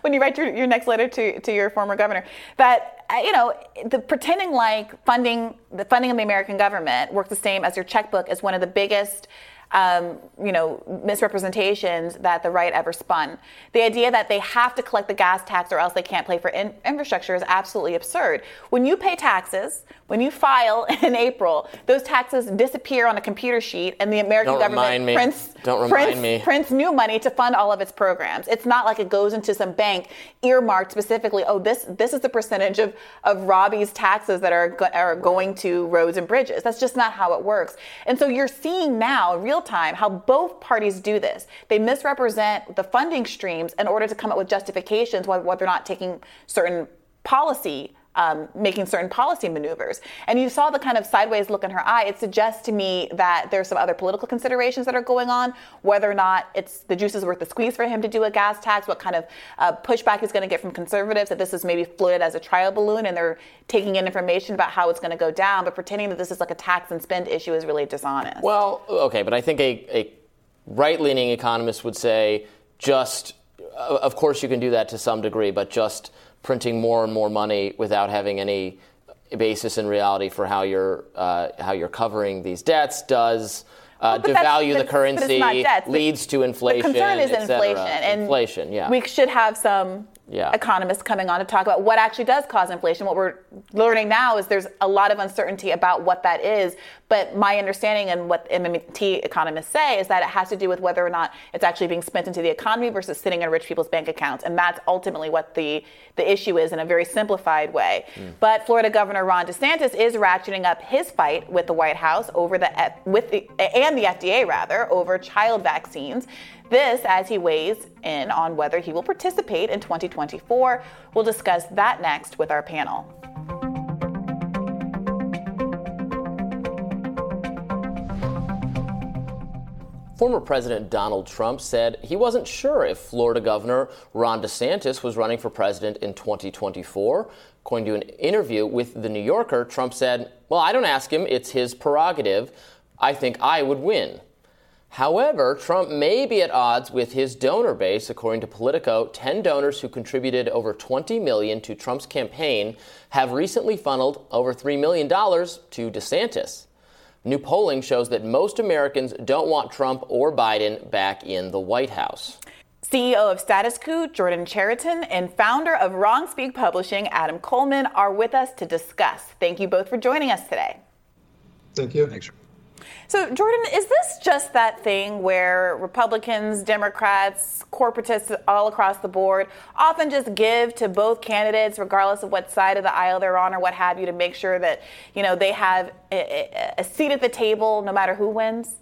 when you write your, your next letter to, to your former governor that you know, the pretending like funding the funding of the American government works the same as your checkbook is one of the biggest um, you know, misrepresentations that the right ever spun. The idea that they have to collect the gas tax or else they can't pay for in- infrastructure is absolutely absurd. When you pay taxes, when you file in April, those taxes disappear on a computer sheet, and the American Don't government prints prints, prints new money to fund all of its programs. It's not like it goes into some bank earmarked specifically. Oh, this this is the percentage of of Robby's taxes that are go- are going to roads and bridges. That's just not how it works. And so you're seeing now, real time, how both parties do this. They misrepresent the funding streams in order to come up with justifications why, they're not taking certain policy um, making certain policy maneuvers. And you saw the kind of sideways look in her eye. It suggests to me that there's some other political considerations that are going on, whether or not it's the juice is worth the squeeze for him to do a gas tax, what kind of uh, pushback he's going to get from conservatives, that this is maybe floated as a trial balloon and they're taking in information about how it's going to go down, but pretending that this is like a tax and spend issue is really dishonest. Well, okay, but I think a, a right leaning economist would say just, of course, you can do that to some degree, but just printing more and more money without having any basis in reality for how you're uh, how you're covering these debts does. Uh, well, devalue the currency leads to inflation. The concern is inflation, and inflation. Yeah, we should have some yeah. economists coming on to talk about what actually does cause inflation. What we're learning now is there's a lot of uncertainty about what that is. But my understanding and what MMT economists say is that it has to do with whether or not it's actually being spent into the economy versus sitting in rich people's bank accounts. And that's ultimately what the, the issue is in a very simplified way. Mm. But Florida Governor Ron DeSantis is ratcheting up his fight with the White House over the with the and the FDA rather over child vaccines. This as he weighs in on whether he will participate in 2024. We'll discuss that next with our panel. Former President Donald Trump said he wasn't sure if Florida Governor Ron DeSantis was running for president in 2024. According to an interview with The New Yorker, Trump said, Well, I don't ask him, it's his prerogative. I think I would win. However, Trump may be at odds with his donor base. According to Politico, 10 donors who contributed over 20 million to Trump's campaign have recently funneled over $3 million to DeSantis. New polling shows that most Americans don't want Trump or Biden back in the White House. CEO of Status Coup, Jordan Chariton, and founder of Wrong Speak Publishing, Adam Coleman, are with us to discuss. Thank you both for joining us today. Thank you. Thanks. So, Jordan, is this just that thing where Republicans, Democrats, corporatists all across the board often just give to both candidates, regardless of what side of the aisle they're on or what have you, to make sure that you know they have a, a seat at the table, no matter who wins?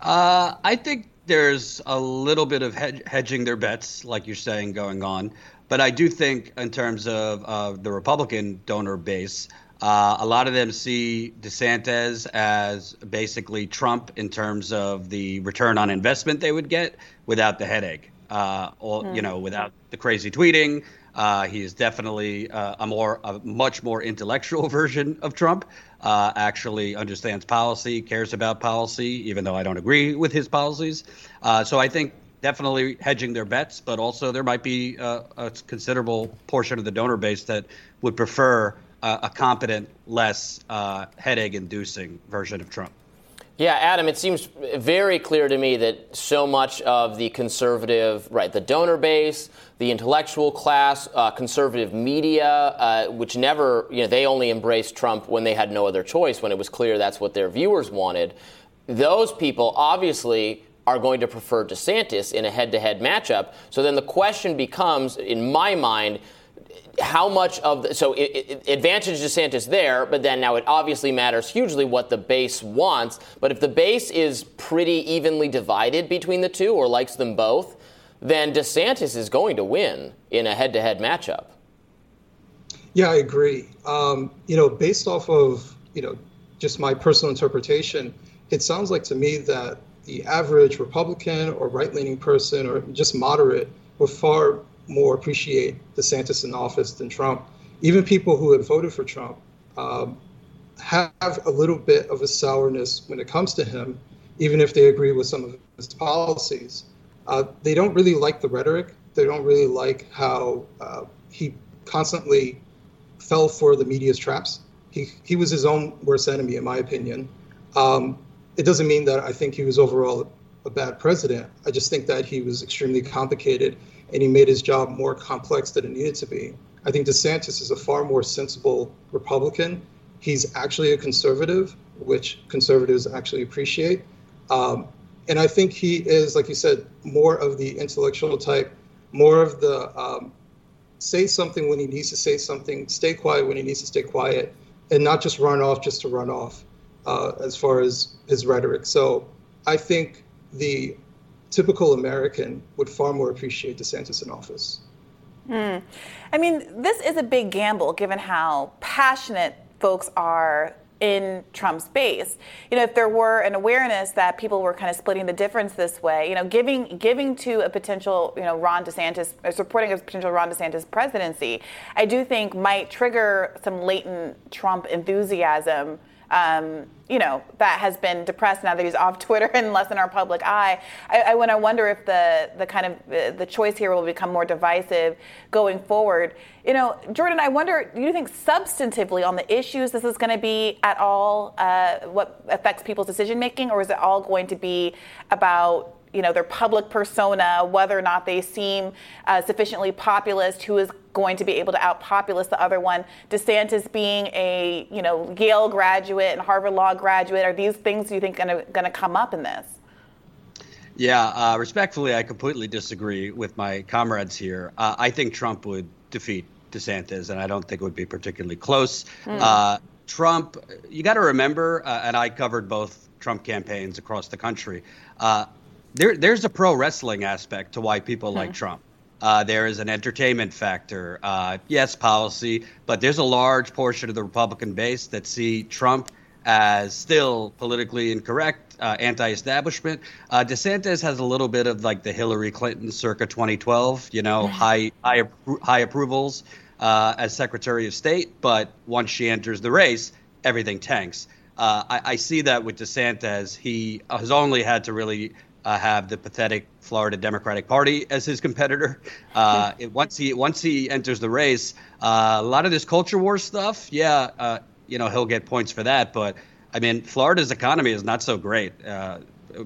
Uh, I think there's a little bit of hedging their bets, like you're saying, going on. But I do think, in terms of uh, the Republican donor base, uh, a lot of them see DeSantis as basically Trump in terms of the return on investment they would get without the headache, uh, or mm. you know, without the crazy tweeting. Uh, he is definitely uh, a more, a much more intellectual version of Trump. Uh, actually understands policy, cares about policy, even though I don't agree with his policies. Uh, so I think definitely hedging their bets, but also there might be a considerable portion of the donor base that would prefer a competent, less uh, headache inducing version of Trump. Yeah, Adam, it seems very clear to me that so much of the conservative, right, the donor base, the intellectual class, uh, conservative media, uh, which never, you know, they only embraced Trump when they had no other choice, when it was clear that's what their viewers wanted. Those people obviously are going to prefer DeSantis in a head to head matchup. So then the question becomes, in my mind, how much of the, so it, it, advantage DeSantis there, but then now it obviously matters hugely what the base wants. But if the base is pretty evenly divided between the two or likes them both, then DeSantis is going to win in a head-to-head matchup. Yeah, I agree. Um, you know, based off of you know just my personal interpretation, it sounds like to me that the average Republican or right-leaning person or just moderate would far more appreciate DeSantis in office than Trump. Even people who have voted for Trump um, have a little bit of a sourness when it comes to him, even if they agree with some of his policies. Uh, they don't really like the rhetoric. They don't really like how uh, he constantly fell for the media's traps. He, he was his own worst enemy, in my opinion. Um, it doesn't mean that I think he was overall a bad president. I just think that he was extremely complicated and he made his job more complex than it needed to be. I think DeSantis is a far more sensible Republican. He's actually a conservative, which conservatives actually appreciate. Um, and I think he is, like you said, more of the intellectual type, more of the um, say something when he needs to say something, stay quiet when he needs to stay quiet, and not just run off just to run off uh, as far as his rhetoric. So I think the typical American would far more appreciate DeSantis in office. Mm. I mean, this is a big gamble given how passionate folks are in Trump's base. You know, if there were an awareness that people were kind of splitting the difference this way, you know, giving giving to a potential, you know, Ron DeSantis, or supporting a potential Ron DeSantis presidency, I do think might trigger some latent Trump enthusiasm um, you know, that has been depressed now that he's off Twitter and less in our public eye. I, I, when wonder if the the kind of uh, the choice here will become more divisive going forward. You know, Jordan, I wonder, do you think substantively on the issues this is going to be at all uh, what affects people's decision making, or is it all going to be about you know their public persona, whether or not they seem uh, sufficiently populist, who is going to be able to outpopulate the other one. DeSantis being a you know Yale graduate and Harvard Law graduate, are these things you think going to come up in this? Yeah, uh, respectfully, I completely disagree with my comrades here. Uh, I think Trump would defeat DeSantis, and I don't think it would be particularly close. Mm. Uh, Trump, you got to remember, uh, and I covered both Trump campaigns across the country. Uh, there, there's a pro wrestling aspect to why people mm. like Trump. Uh, there is an entertainment factor. Uh, yes, policy, but there's a large portion of the Republican base that see Trump as still politically incorrect, uh, anti-establishment. Uh, DeSantis has a little bit of like the Hillary Clinton circa 2012, you know, high high high approvals uh, as Secretary of State, but once she enters the race, everything tanks. Uh, I, I, see that with DeSantis. He has only had to really uh, have the pathetic Florida Democratic Party as his competitor. Uh, it, once he once he enters the race, uh, a lot of this culture war stuff, yeah, uh, you know he'll get points for that. But I mean, Florida's economy is not so great. Uh,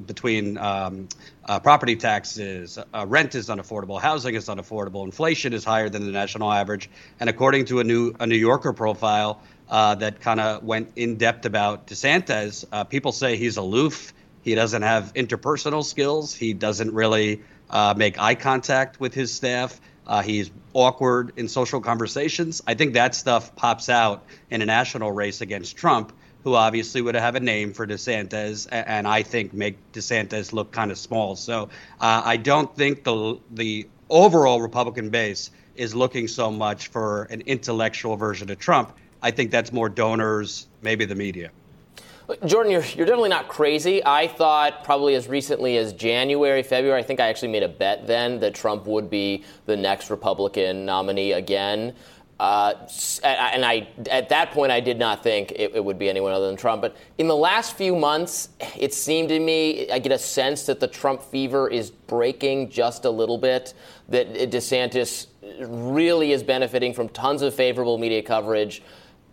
between um, uh, property taxes, rent is unaffordable, housing is unaffordable, inflation is higher than the national average, and according to a new a New Yorker profile that kind of went in depth about DeSantis, people say he's aloof he doesn't have interpersonal skills. He doesn't really uh, make eye contact with his staff. Uh, he's awkward in social conversations. I think that stuff pops out in a national race against Trump, who obviously would have a name for DeSantis, and I think make DeSantis look kind of small. So uh, I don't think the the overall Republican base is looking so much for an intellectual version of Trump. I think that's more donors, maybe the media. Jordan, you're, you're definitely not crazy. I thought probably as recently as January, February, I think I actually made a bet then that Trump would be the next Republican nominee again. Uh, and I, at that point, I did not think it, it, would be anyone other than Trump. But in the last few months, it seemed to me, I get a sense that the Trump fever is breaking just a little bit. That DeSantis really is benefiting from tons of favorable media coverage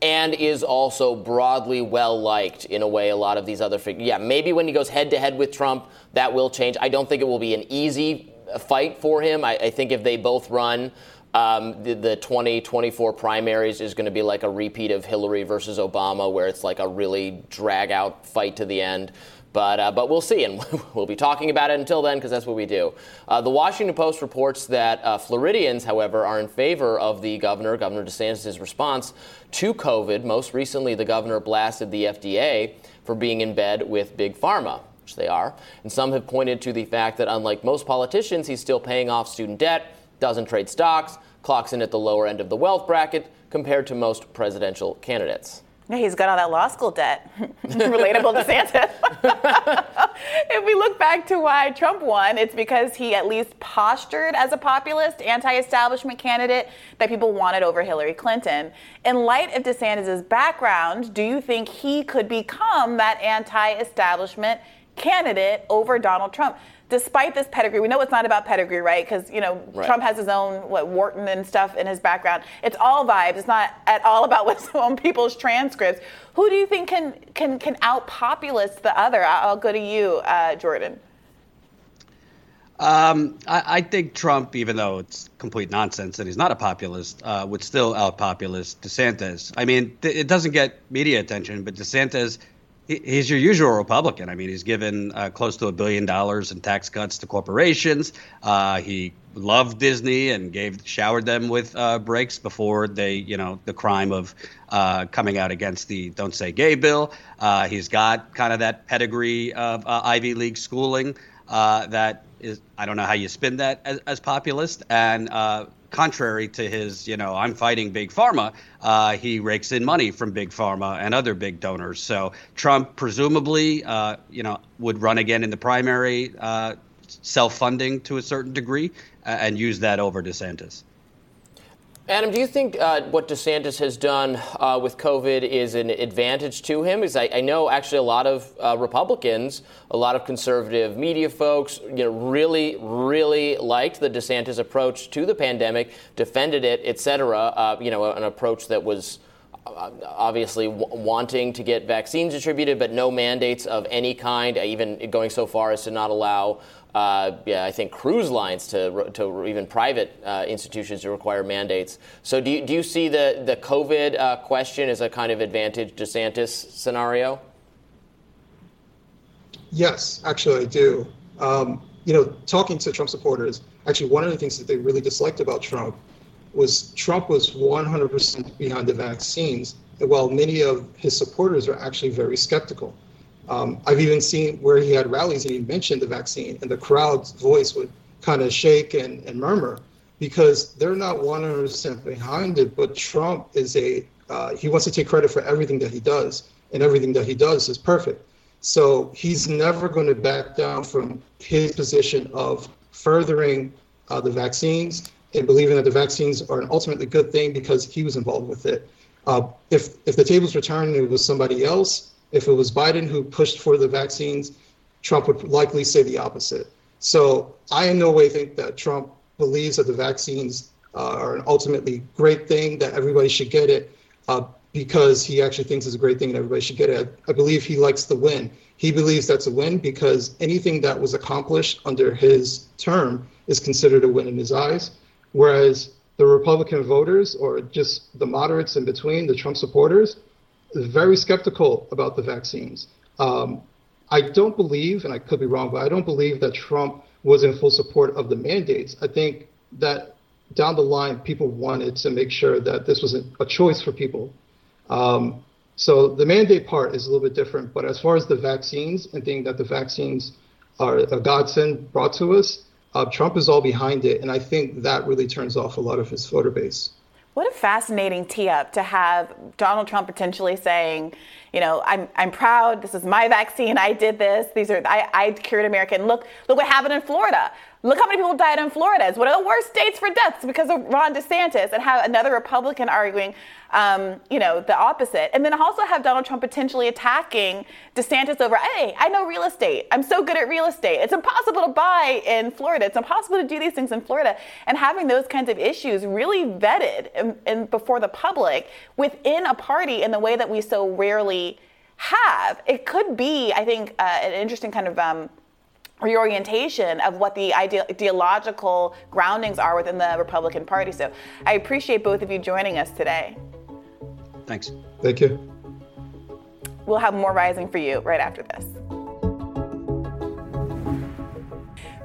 and is also broadly well liked in a way a lot of these other figures. Yeah, maybe when he goes head to head with Trump, that will change. I don't think it will be an easy fight for him. I, I think if they both run, um, the, the 2024 primaries is going to be like a repeat of Hillary versus Obama, where it's like a really drag out fight to the end. But, uh, but we'll see, and we'll be talking about it until then because that's what we do. Uh, the Washington Post reports that uh, Floridians, however, are in favor of the governor, Governor DeSantis' response to COVID. Most recently, the governor blasted the FDA for being in bed with Big Pharma, which they are. And some have pointed to the fact that, unlike most politicians, he's still paying off student debt, doesn't trade stocks, clocks in at the lower end of the wealth bracket compared to most presidential candidates. Yeah, he's got all that law school debt. Relatable to Santa. if we look back to why Trump won, it's because he at least postured as a populist, anti establishment candidate that people wanted over Hillary Clinton. In light of DeSantis' background, do you think he could become that anti establishment candidate over Donald Trump? Despite this pedigree, we know it's not about pedigree, right? Because you know right. Trump has his own what Wharton and stuff in his background. It's all vibes. It's not at all about what's on people's transcripts. Who do you think can can can out populist the other? I'll go to you, uh, Jordan. Um, I, I, think Trump, even though it's complete nonsense and he's not a populist, uh, would still out populist DeSantis. I mean, th- it doesn't get media attention, but DeSantis he's your usual Republican. I mean, he's given uh, close to a billion dollars in tax cuts to corporations. Uh, he loved Disney and gave showered them with uh, breaks before they, you know, the crime of uh, coming out against the "Don't Say Gay" bill. Uh, he's got kind of that pedigree of uh, Ivy League schooling that is. I don't know how you spin that as, as populist and contrary to his, you know, I'm fighting big pharma, uh, he rakes in money from big pharma and other big donors. So Trump presumably, uh, you know, would run again in the primary, uh, self-funding to a certain degree, uh, and use that over DeSantis. Adam, do you think uh, what DeSantis has done uh, with COVID is an advantage to him? Because I, I know actually a lot of uh, Republicans, a lot of conservative media folks, you know, really, really liked the DeSantis approach to the pandemic, defended it, et cetera. Uh, you know, an approach that was obviously w- wanting to get vaccines distributed, but no mandates of any kind, even going so far as to not allow uh, yeah, I think cruise lines to, to even private uh, institutions to require mandates. So do you, do you see the, the COVID uh, question as a kind of advantage DeSantis scenario? Yes, actually, I do. Um, you know, talking to Trump supporters, actually, one of the things that they really disliked about Trump was Trump was 100% behind the vaccines, while many of his supporters are actually very skeptical. Um, I've even seen where he had rallies and he mentioned the vaccine, and the crowd's voice would kind of shake and, and murmur because they're not 100% behind it. But Trump is a, uh, he wants to take credit for everything that he does, and everything that he does is perfect. So he's never going to back down from his position of furthering uh, the vaccines and believing that the vaccines are an ultimately good thing because he was involved with it. Uh, if if the tables were turned and it was somebody else, if it was Biden who pushed for the vaccines, Trump would likely say the opposite. So I in no way think that Trump believes that the vaccines uh, are an ultimately great thing, that everybody should get it uh, because he actually thinks it's a great thing and everybody should get it. I, I believe he likes the win. He believes that's a win because anything that was accomplished under his term is considered a win in his eyes. Whereas the Republican voters, or just the moderates in between, the Trump supporters, very skeptical about the vaccines. Um, I don't believe, and I could be wrong, but I don't believe that Trump was in full support of the mandates. I think that down the line, people wanted to make sure that this was a, choice for people. Um, so the mandate part is a little bit different. But as far as the vaccines and thinking that the vaccines are a godsend brought to us, uh, Trump is all behind it. And I think that really turns off a lot of his voter base. What a fascinating tee up to have Donald Trump potentially saying, you know, I'm, I'm proud. This is my vaccine. I did this. These are I, I cured America. And look look what happened in Florida. Look how many people died in Florida. It's one of the worst states for deaths because of Ron DeSantis. And have another Republican arguing, um, you know, the opposite. And then also have Donald Trump potentially attacking DeSantis over, hey, I know real estate. I'm so good at real estate. It's impossible to buy in Florida. It's impossible to do these things in Florida. And having those kinds of issues really vetted in, before the public within a party in the way that we so rarely have. It could be, I think, uh, an interesting kind of. Um, reorientation of what the ideological groundings are within the Republican Party. So I appreciate both of you joining us today. Thanks. Thank you. We'll have more rising for you right after this.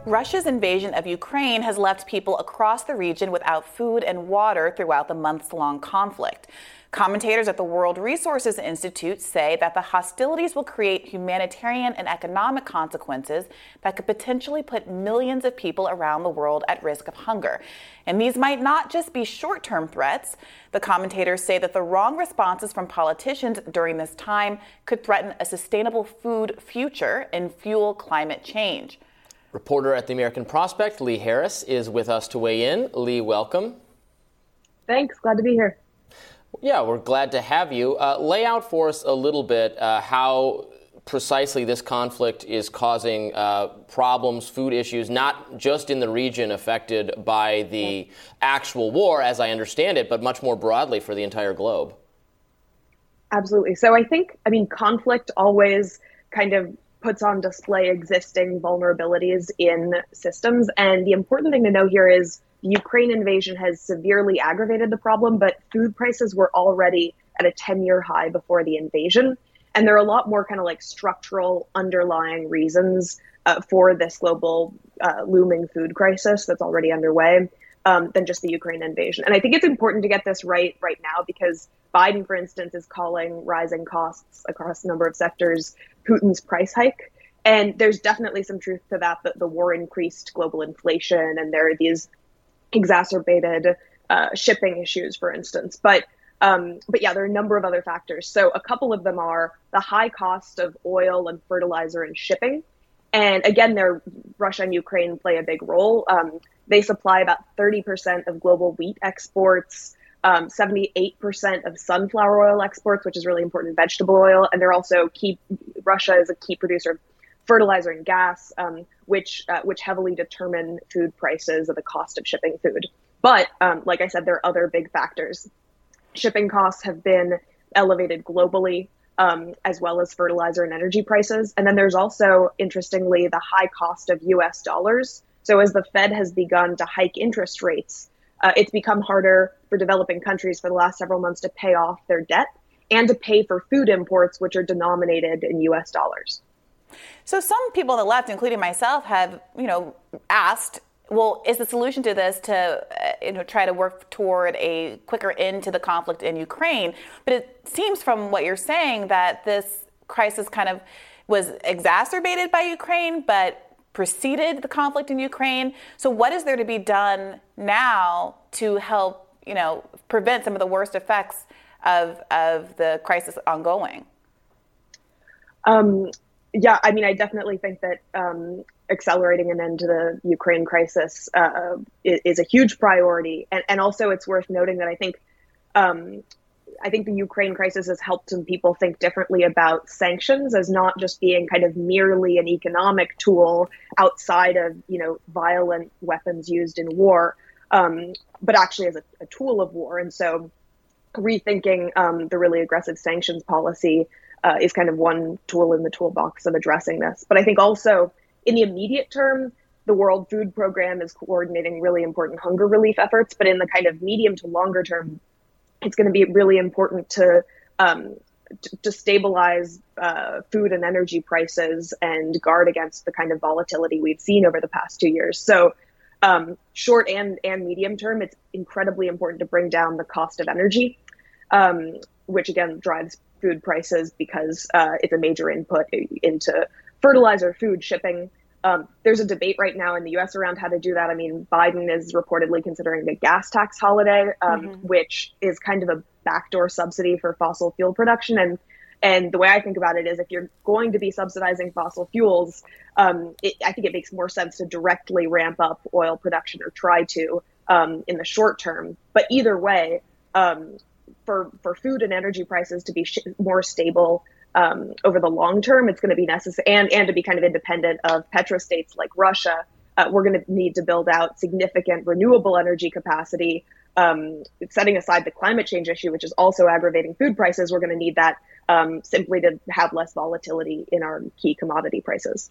Russia's invasion of Ukraine has left people across the region without food and water throughout the months long conflict. Commentators at the World Resources Institute say that the hostilities will create humanitarian and economic consequences that could potentially put millions of people around the world at risk of hunger. And these might not just be short term threats. The commentators say that the wrong responses from politicians during this time could threaten a sustainable food future and fuel climate change. Reporter at the American Prospect, Lee Harris, is with us to weigh in. Lee, welcome. Thanks. Glad to be here. Yeah, we're glad to have you. Uh, lay out for us a little bit uh, how precisely this conflict is causing uh, problems, food issues, not just in the region affected by the actual war, as I understand it, but much more broadly for the entire globe. Absolutely. So I think, I mean, conflict always kind of puts on display existing vulnerabilities in systems. And the important thing to know here is the Ukraine invasion has severely aggravated the problem, but food prices were already at a 10 year high before the invasion. And there are a lot more kind of like structural underlying reasons uh, for this global uh, looming food crisis that's already underway um, than just the Ukraine invasion. And I think it's important to get this right right now because Biden, for instance, is calling rising costs across a number of sectors Putin's price hike. And there's definitely some truth to that, that the war increased global inflation and there are these exacerbated uh, shipping issues, for instance. But um, but yeah, there are a number of other factors. So a couple of them are the high cost of oil and fertilizer and shipping. And again, there Russia and Ukraine play a big role. Um, they supply about 30% of global wheat exports, um, 78% of sunflower oil exports, which is really important vegetable oil. And they're also key, Russia is a key producer of fertilizer and gas, um, which, uh, which heavily determine food prices and the cost of shipping food. But um, like I said, there are other big factors shipping costs have been elevated globally, um, as well as fertilizer and energy prices. And then there's also, interestingly, the high cost of US dollars. So as the Fed has begun to hike interest rates, uh, it's become harder for developing countries for the last several months to pay off their debt and to pay for food imports, which are denominated in US dollars. So some people on the left, including myself, have you know asked well, is the solution to this to uh, you know try to work toward a quicker end to the conflict in Ukraine? But it seems from what you're saying that this crisis kind of was exacerbated by Ukraine, but preceded the conflict in Ukraine. So what is there to be done now to help you know prevent some of the worst effects of of the crisis ongoing? Um, yeah, I mean, I definitely think that um, accelerating an end to the Ukraine crisis uh, is, is, a huge priority, and, and also it's worth noting that I think um, I think the Ukraine crisis has helped some people think differently about sanctions as not just being kind of merely an economic tool outside of you know violent weapons used in war, um, but actually as a, a, tool of war, and so rethinking um, the really aggressive sanctions policy uh, is kind of one tool in the toolbox of addressing this. But I think also in the immediate term, the World Food Program is coordinating really important hunger relief efforts. But in the kind of medium to longer term, it's going to be really important to um, to, stabilize uh, food and energy prices and guard against the kind of volatility we've seen over the past two years. So, um, short and and medium term, it's incredibly important to bring down the cost of energy, um, which again drives food prices because uh, it's a major input into fertilizer, food, shipping. Um, there's a debate right now in the U.S. around how to do that. I mean, Biden is reportedly considering the gas tax holiday, um, mm-hmm. which is kind of a backdoor subsidy for fossil fuel production. And and the way I think about it is, if you're going to be subsidizing fossil fuels, um, it, I think it makes more sense to directly ramp up oil production or try to um, in the short term. But either way, um, for for food and energy prices to be sh- more stable um, over the long term, it's going to be necessary, and and to be kind of independent of petrostates like Russia. Uh, we're going to need to build out significant renewable energy capacity. Um, setting aside the climate change issue, which is also aggravating food prices, we're going to need that um, simply to have less volatility in our key commodity prices.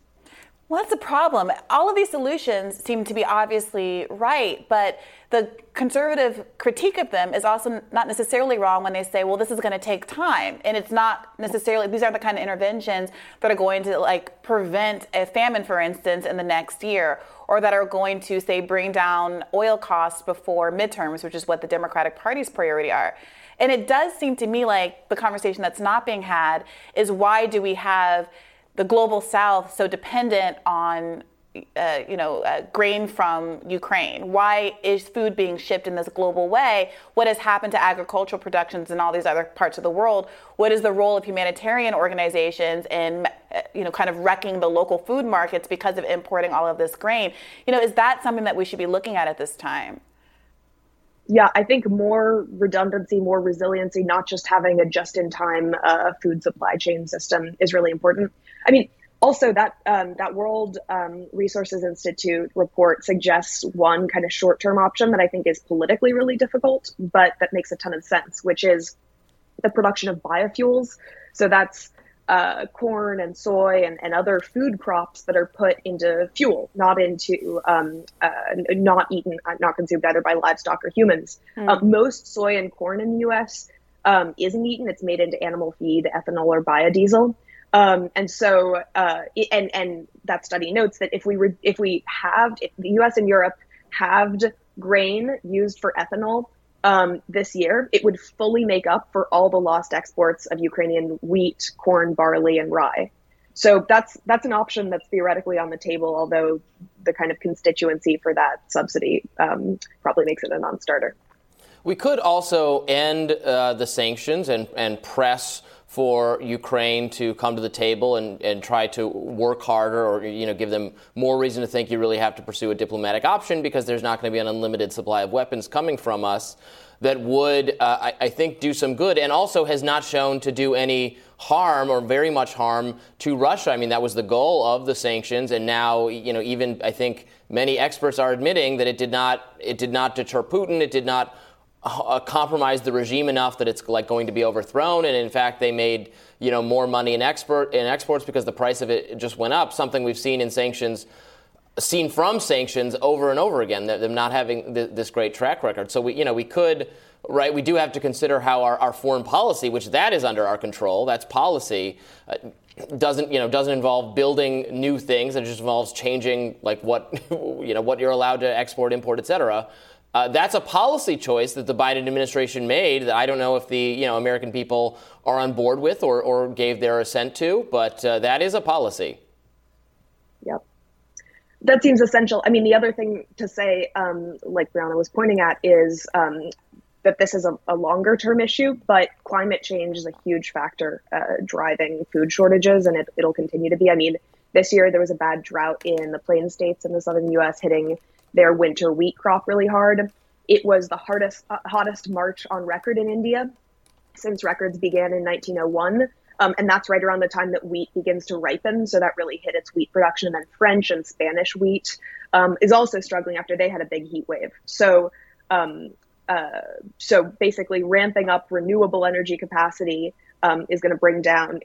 Well, that's the problem. All of these solutions seem to be obviously right, but the conservative critique of them is also not necessarily wrong when they say, well, this is going to take time. And it's not necessarily, these aren't the kind of interventions that are going to like prevent a famine, for instance, in the next year, or that are going to, say, bring down oil costs before midterms, which is what the Democratic Party's priority are. And it does seem to me like the conversation that's not being had is why do we have the global south so dependent on uh, you know, uh, grain from Ukraine? Why is food being shipped in this global way? What has happened to agricultural productions in all these other parts of the world? What is the role of humanitarian organizations in, uh, you know, kind of wrecking the local food markets because of importing all of this grain? You know, is that something that we should be looking at at this time? Yeah, I think more redundancy, more resiliency, not just having a just-in-time uh, food supply chain system is really important. I mean, also that um, that World um, Resources Institute report suggests one kind of short-term option that I think is politically really difficult, but that makes a ton of sense, which is the production of biofuels. So that's uh, corn and soy and, and other food crops that are put into fuel, not into um, uh, not eaten, uh, not consumed either by livestock or humans. Mm. most soy and corn in the U.S. Um, isn't eaten; it's made into animal feed, ethanol, or biodiesel. Um, and so, uh, and and that study notes that if we re- if we halved if the U.S. and Europe halved grain used for ethanol um, this year, it would fully make up for all the lost exports of Ukrainian wheat, corn, barley, and rye. So that's that's an option that's theoretically on the table, although the kind of constituency for that subsidy um, probably makes it a non-starter. We could also end uh, the sanctions and, and press for Ukraine to come to the table and, and try to work harder or you know give them more reason to think you really have to pursue a diplomatic option because there's not going to be an unlimited supply of weapons coming from us that would uh, I, I, think do some good and also has not shown to do any harm or very much harm to Russia. I mean that was the goal of the sanctions and now you know even I think many experts are admitting that it did not it did not deter Putin it did not uh, compromised the regime enough that it's like going to be overthrown. And in fact, they made you know more money in export in exports because the price of it just went up. Something we've seen in sanctions, seen from sanctions over and over again. Them not having th- this great track record. So we you know we could. Right, we do have to consider how our, our foreign policy, which that is under our control, that's policy, uh, doesn't you know doesn't involve building new things. It just involves changing like what you know what you're allowed to export, import, et cetera. Uh, that's a policy choice that the Biden administration made that I don't know if the you know American people are on board with or, or gave their assent to, but uh, that is a policy. Yep. That seems essential. I mean, the other thing to say, um, like Briahna was pointing at, is um, that this is a, a, longer term issue, but climate change is a huge factor uh, driving food shortages, and it, it'll continue to be. I mean, this year there was a bad drought in the plain states in the southern U.S., hitting their winter wheat crop really hard. It was the hardest, uh, hottest March on record in India since records began in 1901. Um, and that's right around the time that wheat begins to ripen. So that really hit its wheat production. And then French and Spanish wheat um, is also struggling after they had a big heat wave. So, um, uh, so basically, ramping up renewable energy capacity um, is going to bring down,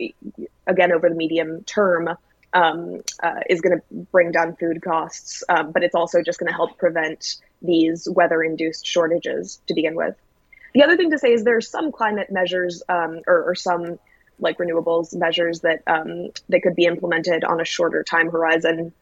again, over the medium term, um, uh, is going to bring down food costs, um, but it's also just going to help prevent these weather induced shortages to begin with. The other thing to say is there are some climate measures um, or, or, some like renewables measures that um, that could be implemented on a shorter time horizon.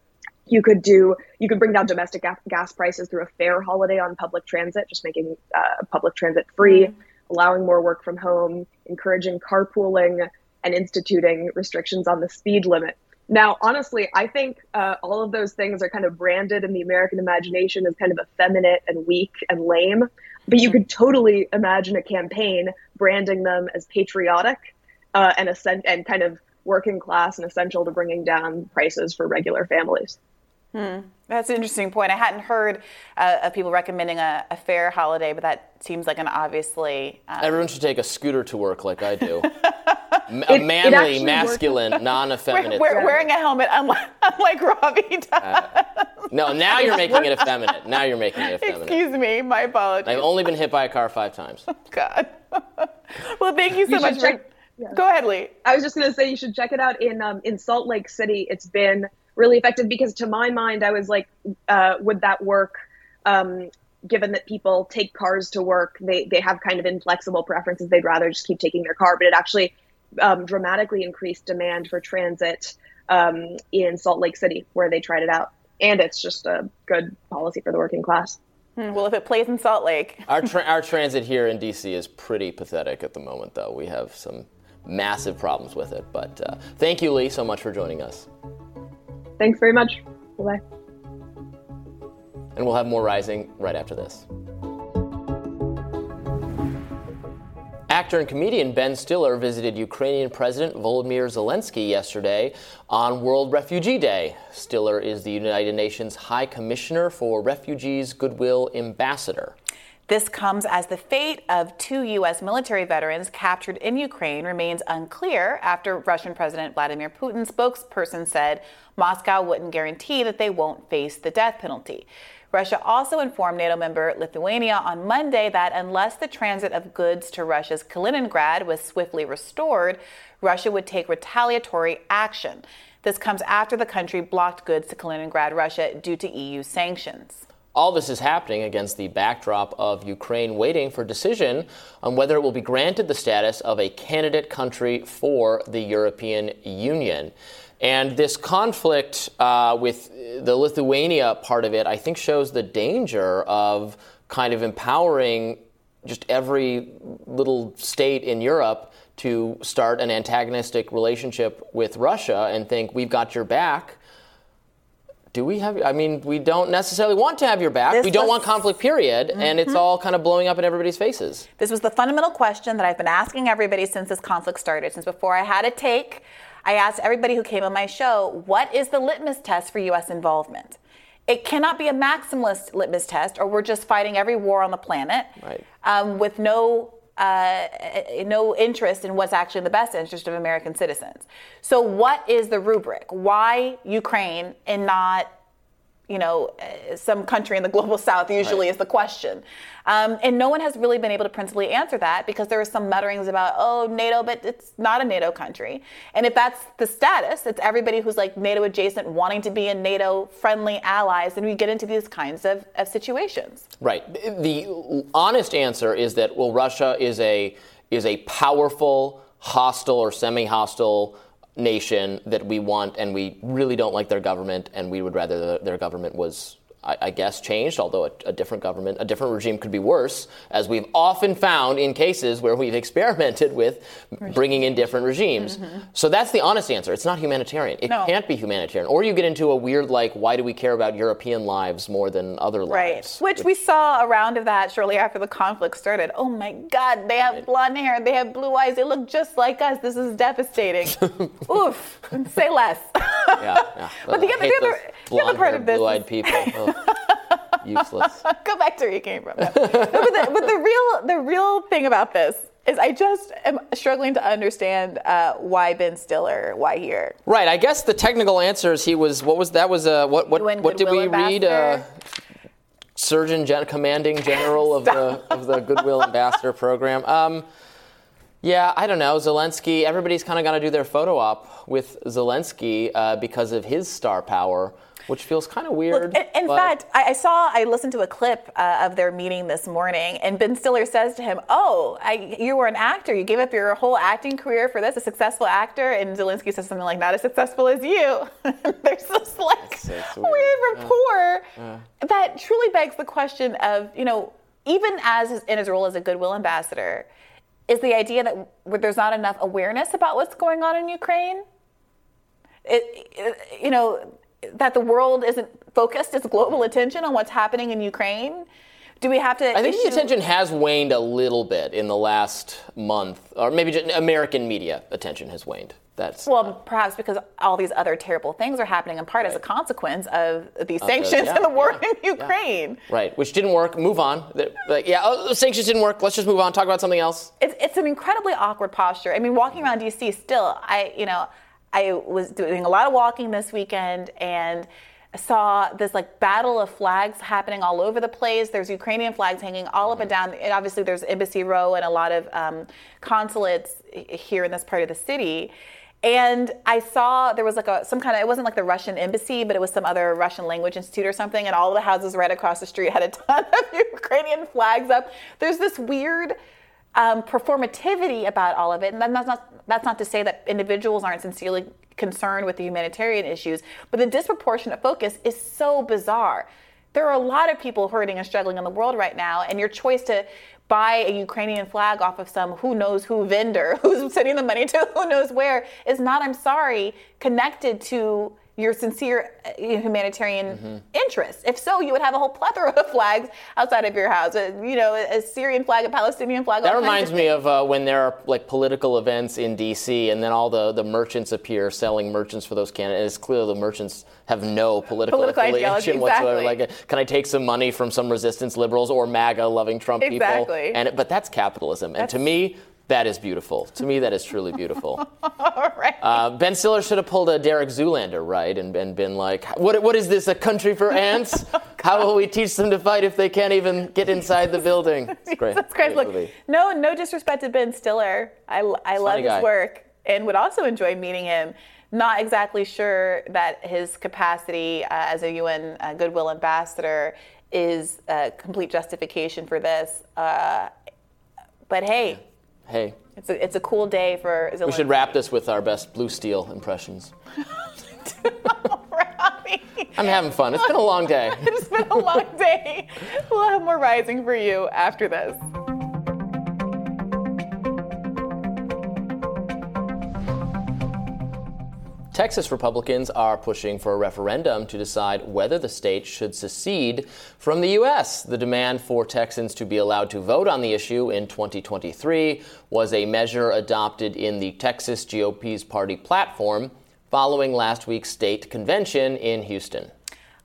You could do you could bring down domestic gas prices through a fare holiday on public transit, just making uh, public transit free, mm-hmm. allowing more work from home, encouraging carpooling, and instituting restrictions on the speed limit. Now, honestly, I think uh, all of those things are kind of branded in the American imagination as kind of effeminate and weak and lame. But you could totally imagine a campaign branding them as patriotic uh, and ascent- and kind of working class and essential to bringing down prices for regular families. Hmm. That's an interesting point. I hadn't heard uh, of people recommending a, a, fare holiday, but that seems like an obviously. Um... Everyone should take a scooter to work like I do. a manly, masculine, non-effeminate. We're, wearing a helmet, unlike, unlike Robby does. Uh, no, now you're making it effeminate. Now you're making it effeminate. Excuse me, my apologies. I've only been hit by a car five times. Oh, God. well, thank you so you much. Check, for... yeah. Go ahead, Lee. I was just going to say you should check it out in um, in Salt Lake City. It's been really effective because, to my mind, I was like, uh, would that work? Um, given that people take cars to work, they they have kind of inflexible preferences. They'd rather just keep taking their car, but it actually um, dramatically increased demand for transit um, in Salt Lake City, where they tried it out. And it's just a good policy for the working class. Hmm, well, if it plays in Salt Lake. our, tra- our transit here in DC is pretty pathetic at the moment, though. We have some massive problems with it. But uh, thank you, Lee, so much for joining us. Thanks very much. Bye bye. And we'll have more rising right after this. Actor and comedian Ben Stiller visited Ukrainian President Volodymyr Zelensky yesterday on World Refugee Day. Stiller is the United Nations High Commissioner for Refugees Goodwill Ambassador. This comes as the fate of two U.S. military veterans captured in Ukraine remains unclear after Russian President Vladimir Putin's spokesperson said Moscow wouldn't guarantee that they won't face the death penalty. Russia also informed NATO member Lithuania on Monday that unless the transit of goods to Russia's Kaliningrad was swiftly restored, Russia would take retaliatory action. This comes after the country blocked goods to Kaliningrad, Russia, due to EU sanctions. All this is happening against the backdrop of Ukraine waiting for decision on whether it will be granted the status of a candidate country for the European Union. And this conflict uh, with the Lithuania part of it, I think, shows the danger of kind of empowering just every little state in Europe to start an antagonistic relationship with Russia and think we've got your back. Do we have? I mean, we don't necessarily want to have your back. This we don't was- want conflict, period. And it's Mhm. all kind of blowing up in everybody's faces. This was the fundamental question that I've been asking everybody since this conflict started. Since before I had a take, I asked everybody who came on my show, what is the litmus test for U.S. involvement? It cannot be a maximalist litmus test, or we're just fighting every war on the planet Right. um, with no uh, no interest in what's actually the best interest of American citizens. So, what is the rubric? Why Ukraine and not you know, uh, some country in the global south usually Right. is the question. Um, and no one has really been able to principally answer that because there are some mutterings about, oh, NATO, but it's not a NATO country. And if that's the status, it's everybody who's like NATO adjacent wanting to be in NATO friendly allies, then we get into these kinds of, of situations. Right. The honest answer is that well, Russia is a is a powerful, hostile or semi-hostile nation that we want, and we really don't like their government, and we would rather the, their government was. I I guess changed, although a, a different government, a different regime could be worse, as we've often found in cases where we've experimented with bringing in different regimes. Mm-hmm. So that's the honest answer. It's not humanitarian. It No. can't be humanitarian. Or you get into a weird, like, why do we care about European lives more than other Right. lives? Which we saw a round of that shortly after the conflict started. Oh my God, they have blonde hair, they have blue eyes, they look just like us. This is devastating. Oof. Say less. yeah, yeah. But the other- hate the other- the other part of this blue-eyed is- people. Useless. Go back to where you came from. No. But, the, but the real the real thing about this is I just am struggling to understand uh, why Ben Stiller, why here. Right. I guess the technical answer is he was. What was that? Was uh, what? What? What did we read? Uh, Surgeon Gen- Commanding General of the of the Goodwill Ambassador Program. Um, yeah, I don't know. Zelensky. Everybody's kind of got to do their photo op with Zelensky uh, because of his star power, which feels kind of weird. Look, in in fact, I, I saw, I listened to a clip uh, of their meeting this morning, and Ben Stiller says to him, "Oh, I, you were an actor. You gave up your whole acting career for this, a successful actor." And Zelensky says something like, "Not as successful as you." There's this like so weird. weird rapport Yeah. that truly begs the question of, you know, even as his, in his role as a goodwill ambassador, is the idea that there's not enough awareness about what's going on in Ukraine? It, it, you know, that the world isn't focused its global attention on what's happening in Ukraine? Do we have to? I think the attention has waned a little bit in the last month, or maybe just American media attention has waned. That's Well, perhaps because all these other terrible things are happening in part as a consequence of these sanctions yeah, and the war yeah, in Ukraine. right, which didn't work. Move on. Like, yeah, oh, the sanctions didn't work. Let's just move on. Talk about something else. It's, it's an incredibly awkward posture. I mean, walking around DC still, I, you know, I was doing a lot of walking this weekend and saw this like battle of flags happening all over the place. There's Ukrainian flags hanging all up and down. And obviously, there's Embassy Row and a lot of um, consulates here in this part of the city. And I saw there was like a some kind of it wasn't like the Russian embassy, but it was some other Russian language institute or something. And all the houses right across the street had a ton of Ukrainian flags up. There's this weird um, performativity about all of it, and that's not that's not to say that individuals aren't sincerely concerned with the humanitarian issues, but the disproportionate focus is so bizarre. There are a lot of people hurting and struggling in the world right now, and your choice to buy a Ukrainian flag off of some who knows who vendor who's sending the money to who knows where is not, I'm sorry, connected to your sincere uh, humanitarian Mm-hmm. interests. If so, you would have a whole plethora of flags outside of your house. Uh, you know, a Syrian flag, a Palestinian flag. That reminds of me of uh, when there are like political events in D.C. and then all the, the merchants appear selling merchants for those candidates. It's clear the merchants have no political, Political affiliation whatsoever. exactly. Like, can I take some money from some resistance liberals or MAGA loving Trump people? Exactly. And but that's capitalism, and to me. That is beautiful. To me, that is truly beautiful. uh, ben Stiller should have pulled a Derek Zoolander, right, and, and been like, "What? What is this? A country for ants? How will we teach them to fight if they can't even get inside the building?" It's great. That's great. Look, movie. no, no disrespect to Ben Stiller. I, I love his guy. work and would also enjoy meeting him. Not exactly sure that his capacity uh, as a UN uh, Goodwill Ambassador is a complete justification for this. Uh, but hey, Hey, it's a, it's a cool day for Zelensky. we should wrap this with our best Blue Steel impressions. I'm having fun. It's been a long day. it's been a long day. We'll have more rising for you after this. Texas Republicans are pushing for a referendum to decide whether the state should secede from the U.S. The demand for Texans to be allowed to vote on the issue in 2023 was a measure adopted in the Texas GOP's party platform following last week's state convention in Houston.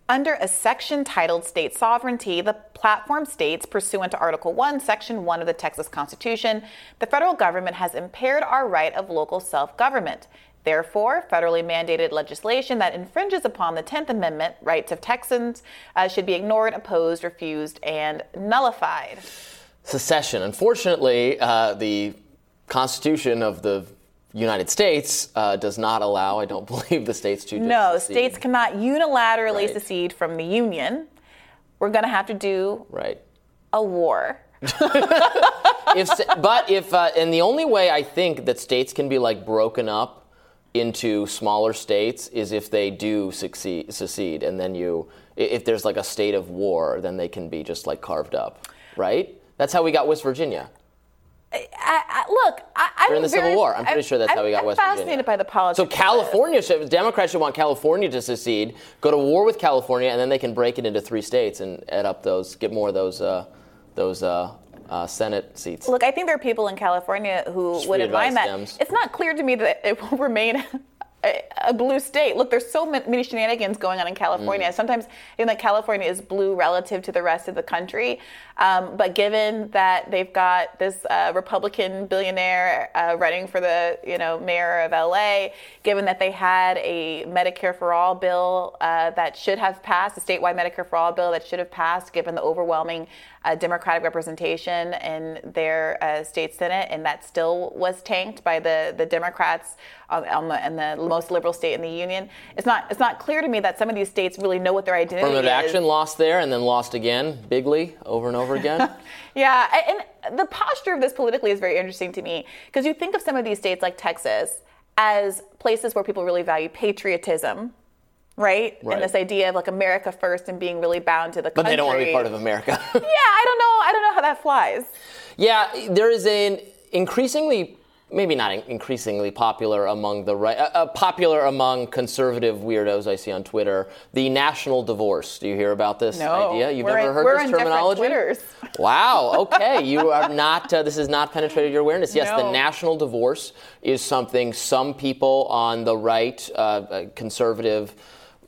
Under a section titled State Sovereignty, the platform states, pursuant to Article 1, Section 1 of the Texas Constitution, the federal government has impaired our right of local self government. Therefore, federally mandated legislation that infringes upon the 10th Amendment rights of Texans uh, should be ignored, opposed, refused, and nullified. Secession. Unfortunately, uh, the Constitution of the United States uh, does not allow, I don't believe, the states to. No, secede. states cannot unilaterally Right. secede from the Union. We're going to have to do Right. a war. if, but if, uh, and the only way I think that states can be like broken up into smaller states is if they do succeed, secede, and then you, if there's like a state of war, then they can be just like carved up, right? That's how we got West Virginia. I, I, look, I, I'm During the Civil War. I'm pretty sure that's how we got I'm West fascinated by the politics. So. California should, Democrats should want California to secede, go to war with California, and then they can break it into three states and add up those, get more of those, uh, those uh, uh, Senate seats. Look, I think there are people in California who Just wouldn't mind that. Dems. It's not clear to me that it will remain a, a blue state. Look, there's so many shenanigans going on in California. Mm. Sometimes think that California is blue relative to the rest of the country. Um, but given that they've got this uh, Republican billionaire uh, running for the you know mayor of LA, given that they had a Medicare for all bill uh, that should have passed, a statewide Medicare for all bill that should have passed, given the overwhelming uh, Democratic representation in their uh, state senate, and that still was tanked by the the Democrats on the, in the most liberal state in the union. It's not it's not clear to me that some of these states really know what their identity Affirmative is. action lost there and then lost again, bigly, over and over again. Yeah, and the posture of this politically is very interesting to me because you think of some of these states like Texas as places where people really value patriotism, right? Right. And this idea of like America first and being really bound to the but country. they don't want to be part of America. Yeah, I don't know. I don't know how that flies. Yeah, there is an increasingly, maybe not increasingly popular among the right, uh, uh, popular among conservative weirdos I see on Twitter, the national divorce. Do you hear about this No, idea? You've never in- heard this in terminology? Twitters. Wow. Okay, you are not. Uh, this has not penetrated your awareness. Yes, the national divorce is something some people on the right, uh, uh, conservative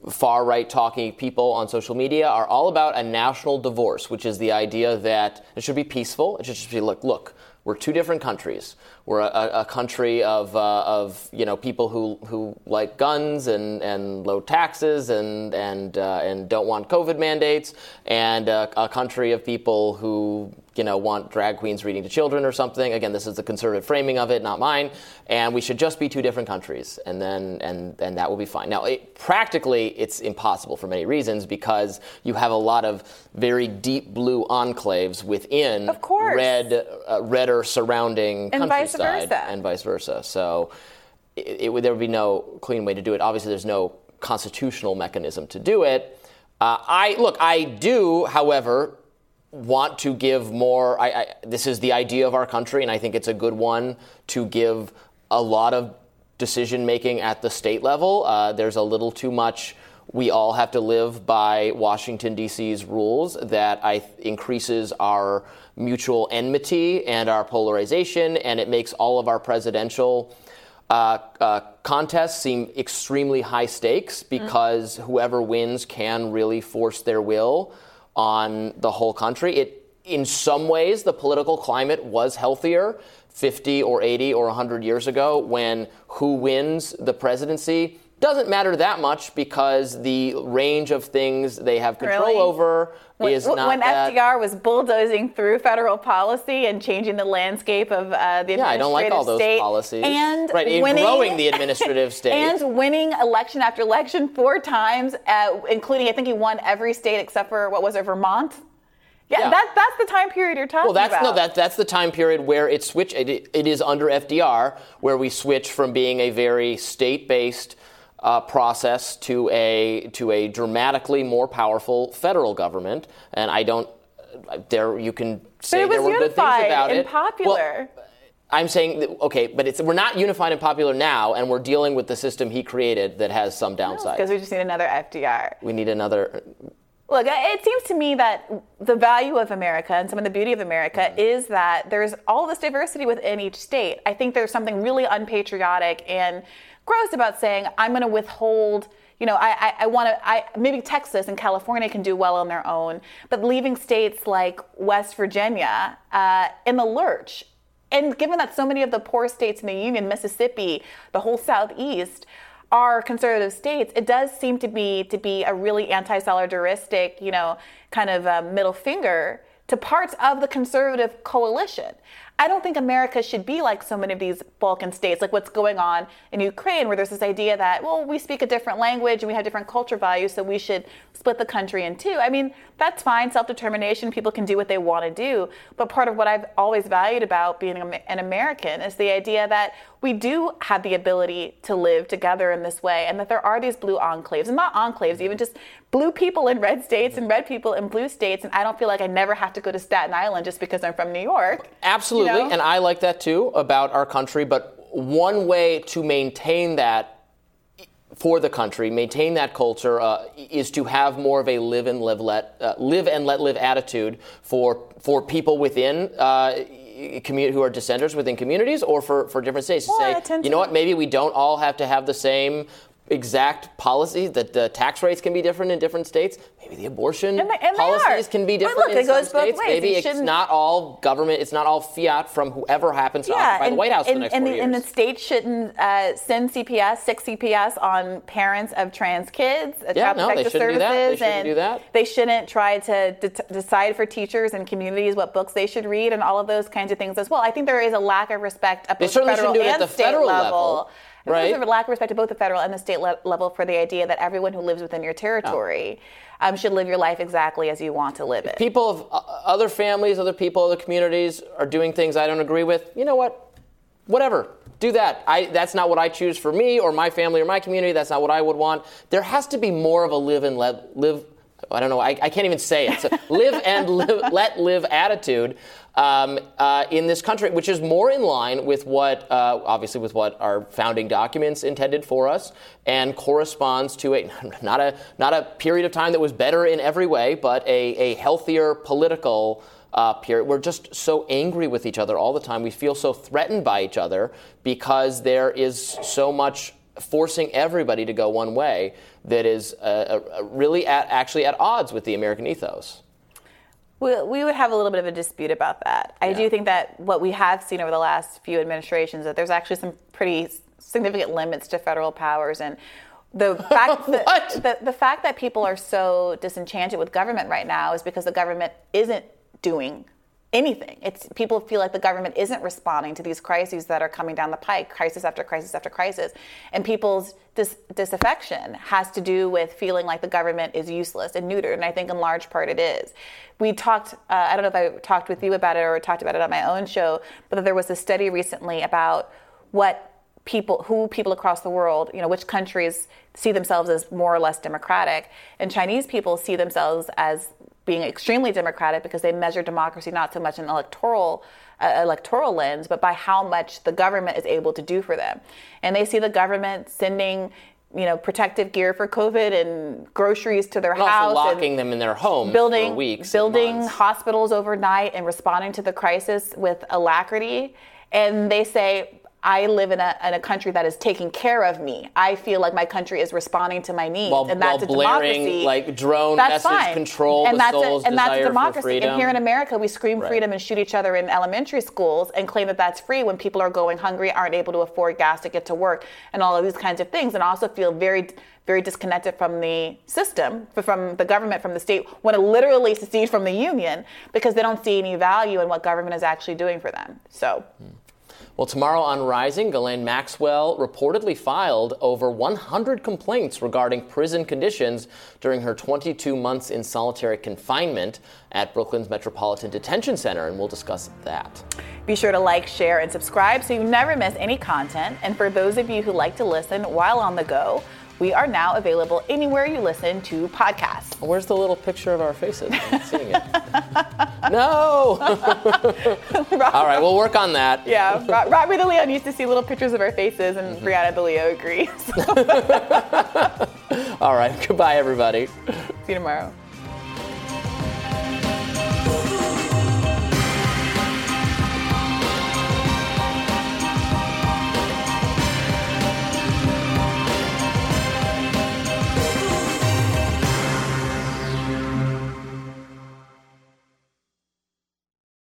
far right talking people on social media are all about a national divorce, which is the idea that it should be peaceful. It should just be look, look, we're two different countries. We're a, a country of, uh, of you know people who, who like guns and, and low taxes and and uh, and don't want COVID mandates, and uh, a country of people who you know want drag queens reading to children or something. Again, this is the conservative framing of it, not mine. And we should just be two different countries, and then and and that will be fine. Now, it, practically, it's impossible for many reasons because you have a lot of very deep blue enclaves within Of course. red uh, redder surrounding And vice countryside versa. and vice versa. So it, it would there would be no clean way to do it. Obviously, there's no constitutional mechanism to do it. Uh, I look. I do, however, want to give more. I, I, this is the idea of our country, and I think it's a good one to give a lot of decision making at the state level. Uh, there's a little too much. We all have to live by Washington D.C.'s rules that I th- increases our mutual enmity and our polarization, and it makes all of our presidential uh, uh, contests seem extremely high stakes because whoever wins can really force their will on the whole country. It, in some ways, the political climate was healthier 50 or 80 or 100 years ago when who wins the presidency doesn't matter that much because the range of things they have control Really? over When, is not when that. FDR was bulldozing through federal policy and changing the landscape of uh, the administrative state. Yeah, I don't like all those policies. and Right, in winning, growing the administrative state. and winning election after election four times, uh, including I think he won every state except for what was it, Vermont? Yeah, Yeah. That, that's the time period you're talking Well, that's about. no, that, that's the time period where it switched. It, it is under FDR where we switch from being a very state-based uh, process to a to a dramatically more powerful federal government. And I don't. Uh, there, you can say but it was there were good things unified about and it. popular. Well, I'm saying, that, okay, but it's, we're not unified and popular now, and we're dealing with the system he created that has some downsides. Because we just need another FDR. we need another. Uh, Look, it seems to me that the value of America and some of the beauty of America mm-hmm. is that there's all this diversity within each state. I think there's something really unpatriotic and gross about saying, I'm going to withhold. You know, I, I, I want to. I maybe Texas and California can do well on their own, but leaving states like West Virginia uh, in the lurch and given that so many of the poor states in the Union, Mississippi, the whole Southeast, are conservative states, it does seem to be to be a really anti-solidaristic, you know, kind of uh, middle finger to parts of the conservative coalition. I don't think America should be like so many of these Balkan states, like what's going on in Ukraine, where there's this idea that, well, we speak a different language and we have different culture values, so we should split the country in two. I mean, that's fine, self determination, people can do what they want to do. But part of what I've always valued about being an American is the idea that we do have the ability to live together in this way and that there are these blue enclaves, and not enclaves, even just blue people in red states and red people in blue states. And I don't feel like I never have to go to Staten Island just because I'm from New York. Absolutely. You know? And I like that too about our country. But one way to maintain that for the country, maintain that culture, uh, is to have more of a live and live let uh, live and let live attitude for for people within. Uh, community who are dissenters within communities or for, for different states well, to say, you know what, maybe we don't all have to have the same exact policy that the tax rates can be different in different states. Maybe the abortion and they, and policies can be different look, in some states. Maybe you it's not all government. It's not all fiat from whoever happens to yeah, occupy and, the White House and, the next and, the, years. and the state shouldn't uh, send CPS, six CPS on parents of trans kids, uh, yeah, child no, they protective shouldn't services, do that. They shouldn't and do that. they shouldn't try to de- decide for teachers and communities what books they should read and all of those kinds of things as well. I think there is a lack of respect at They certainly federal shouldn't do it and the state federal level. Level. There's Right. a lack of respect at both the federal and the state le- level for the idea that everyone who lives within your territory um, should live your life exactly as you want to live it. people of uh, other families, other people, other communities are doing things I don't agree with. You know what? Whatever. Do that. I, that's not what I choose for me or my family or my community. That's not what I would want. There has to be more of a live and let live. I don't know. I, I can't even say it. So live and live, let live attitude um, uh, in this country, which is more in line with what, uh, obviously, with what our founding documents intended for us, and corresponds to a not a not a period of time that was better in every way, but a, a healthier political. Uh, period. We're just so angry with each other all the time. We feel so threatened by each other because there is so much forcing everybody to go one way that is uh, uh, really at, actually at odds with the American ethos. We, we would have a little bit of a dispute about that. I do think that what we have seen over the last few administrations that there's actually some pretty significant limits to federal powers and the fact that the, the fact that people are so disenchanted with government right now is because the government isn't doing anything. It's people feel like the government isn't responding to these crises that are coming down the pike, crisis after crisis after crisis, and people's dis- disaffection has to do with feeling like the government is useless and neutered. And I think in large part it is. We talked. Uh, I don't know if I talked with you about it or talked about it on my own show, but there was a study recently about what people who people across the world you know which countries see themselves as more or less democratic and chinese people see themselves as being extremely democratic because they measure democracy not so much in electoral uh, electoral lens but by how much the government is able to do for them and they see the government sending you know protective gear for covid and groceries to their And house also and locking them in their homes building for weeks. building hospitals overnight and responding to the crisis with alacrity and they say I live in a, in a country that is taking care of me. I feel like my country is responding to my needs, While- and that's while a blaring, democracy. like, drone that's message fine. control and that's a, and that's a democracy. And here in America, we scream Right. freedom and shoot each other in elementary schools and claim that that's free when people are going hungry, aren't able to afford gas to get to work, and all of these kinds of things. And also feel very very disconnected from the system, from the government, from the state, want to literally secede from the union because they don't see any value in what government is actually doing for them. So. Hmm. Well, tomorrow on Rising, Ghislaine Maxwell reportedly filed over 100 complaints regarding prison conditions during her 22 months in solitary confinement at Brooklyn's Metropolitan Detention Center, and we'll discuss that. Be sure to like, share, and subscribe so you never miss any content. And for those of you who like to listen while on the go, We are now available anywhere you listen to podcasts. Where's the little picture of our faces? I'm seeing it. no! All right, we'll work on that. Yeah, Ro- Robby the Leon used to see little pictures of our faces, and mm-hmm. Briahna the Leo agrees. All right, goodbye, everybody. See you tomorrow.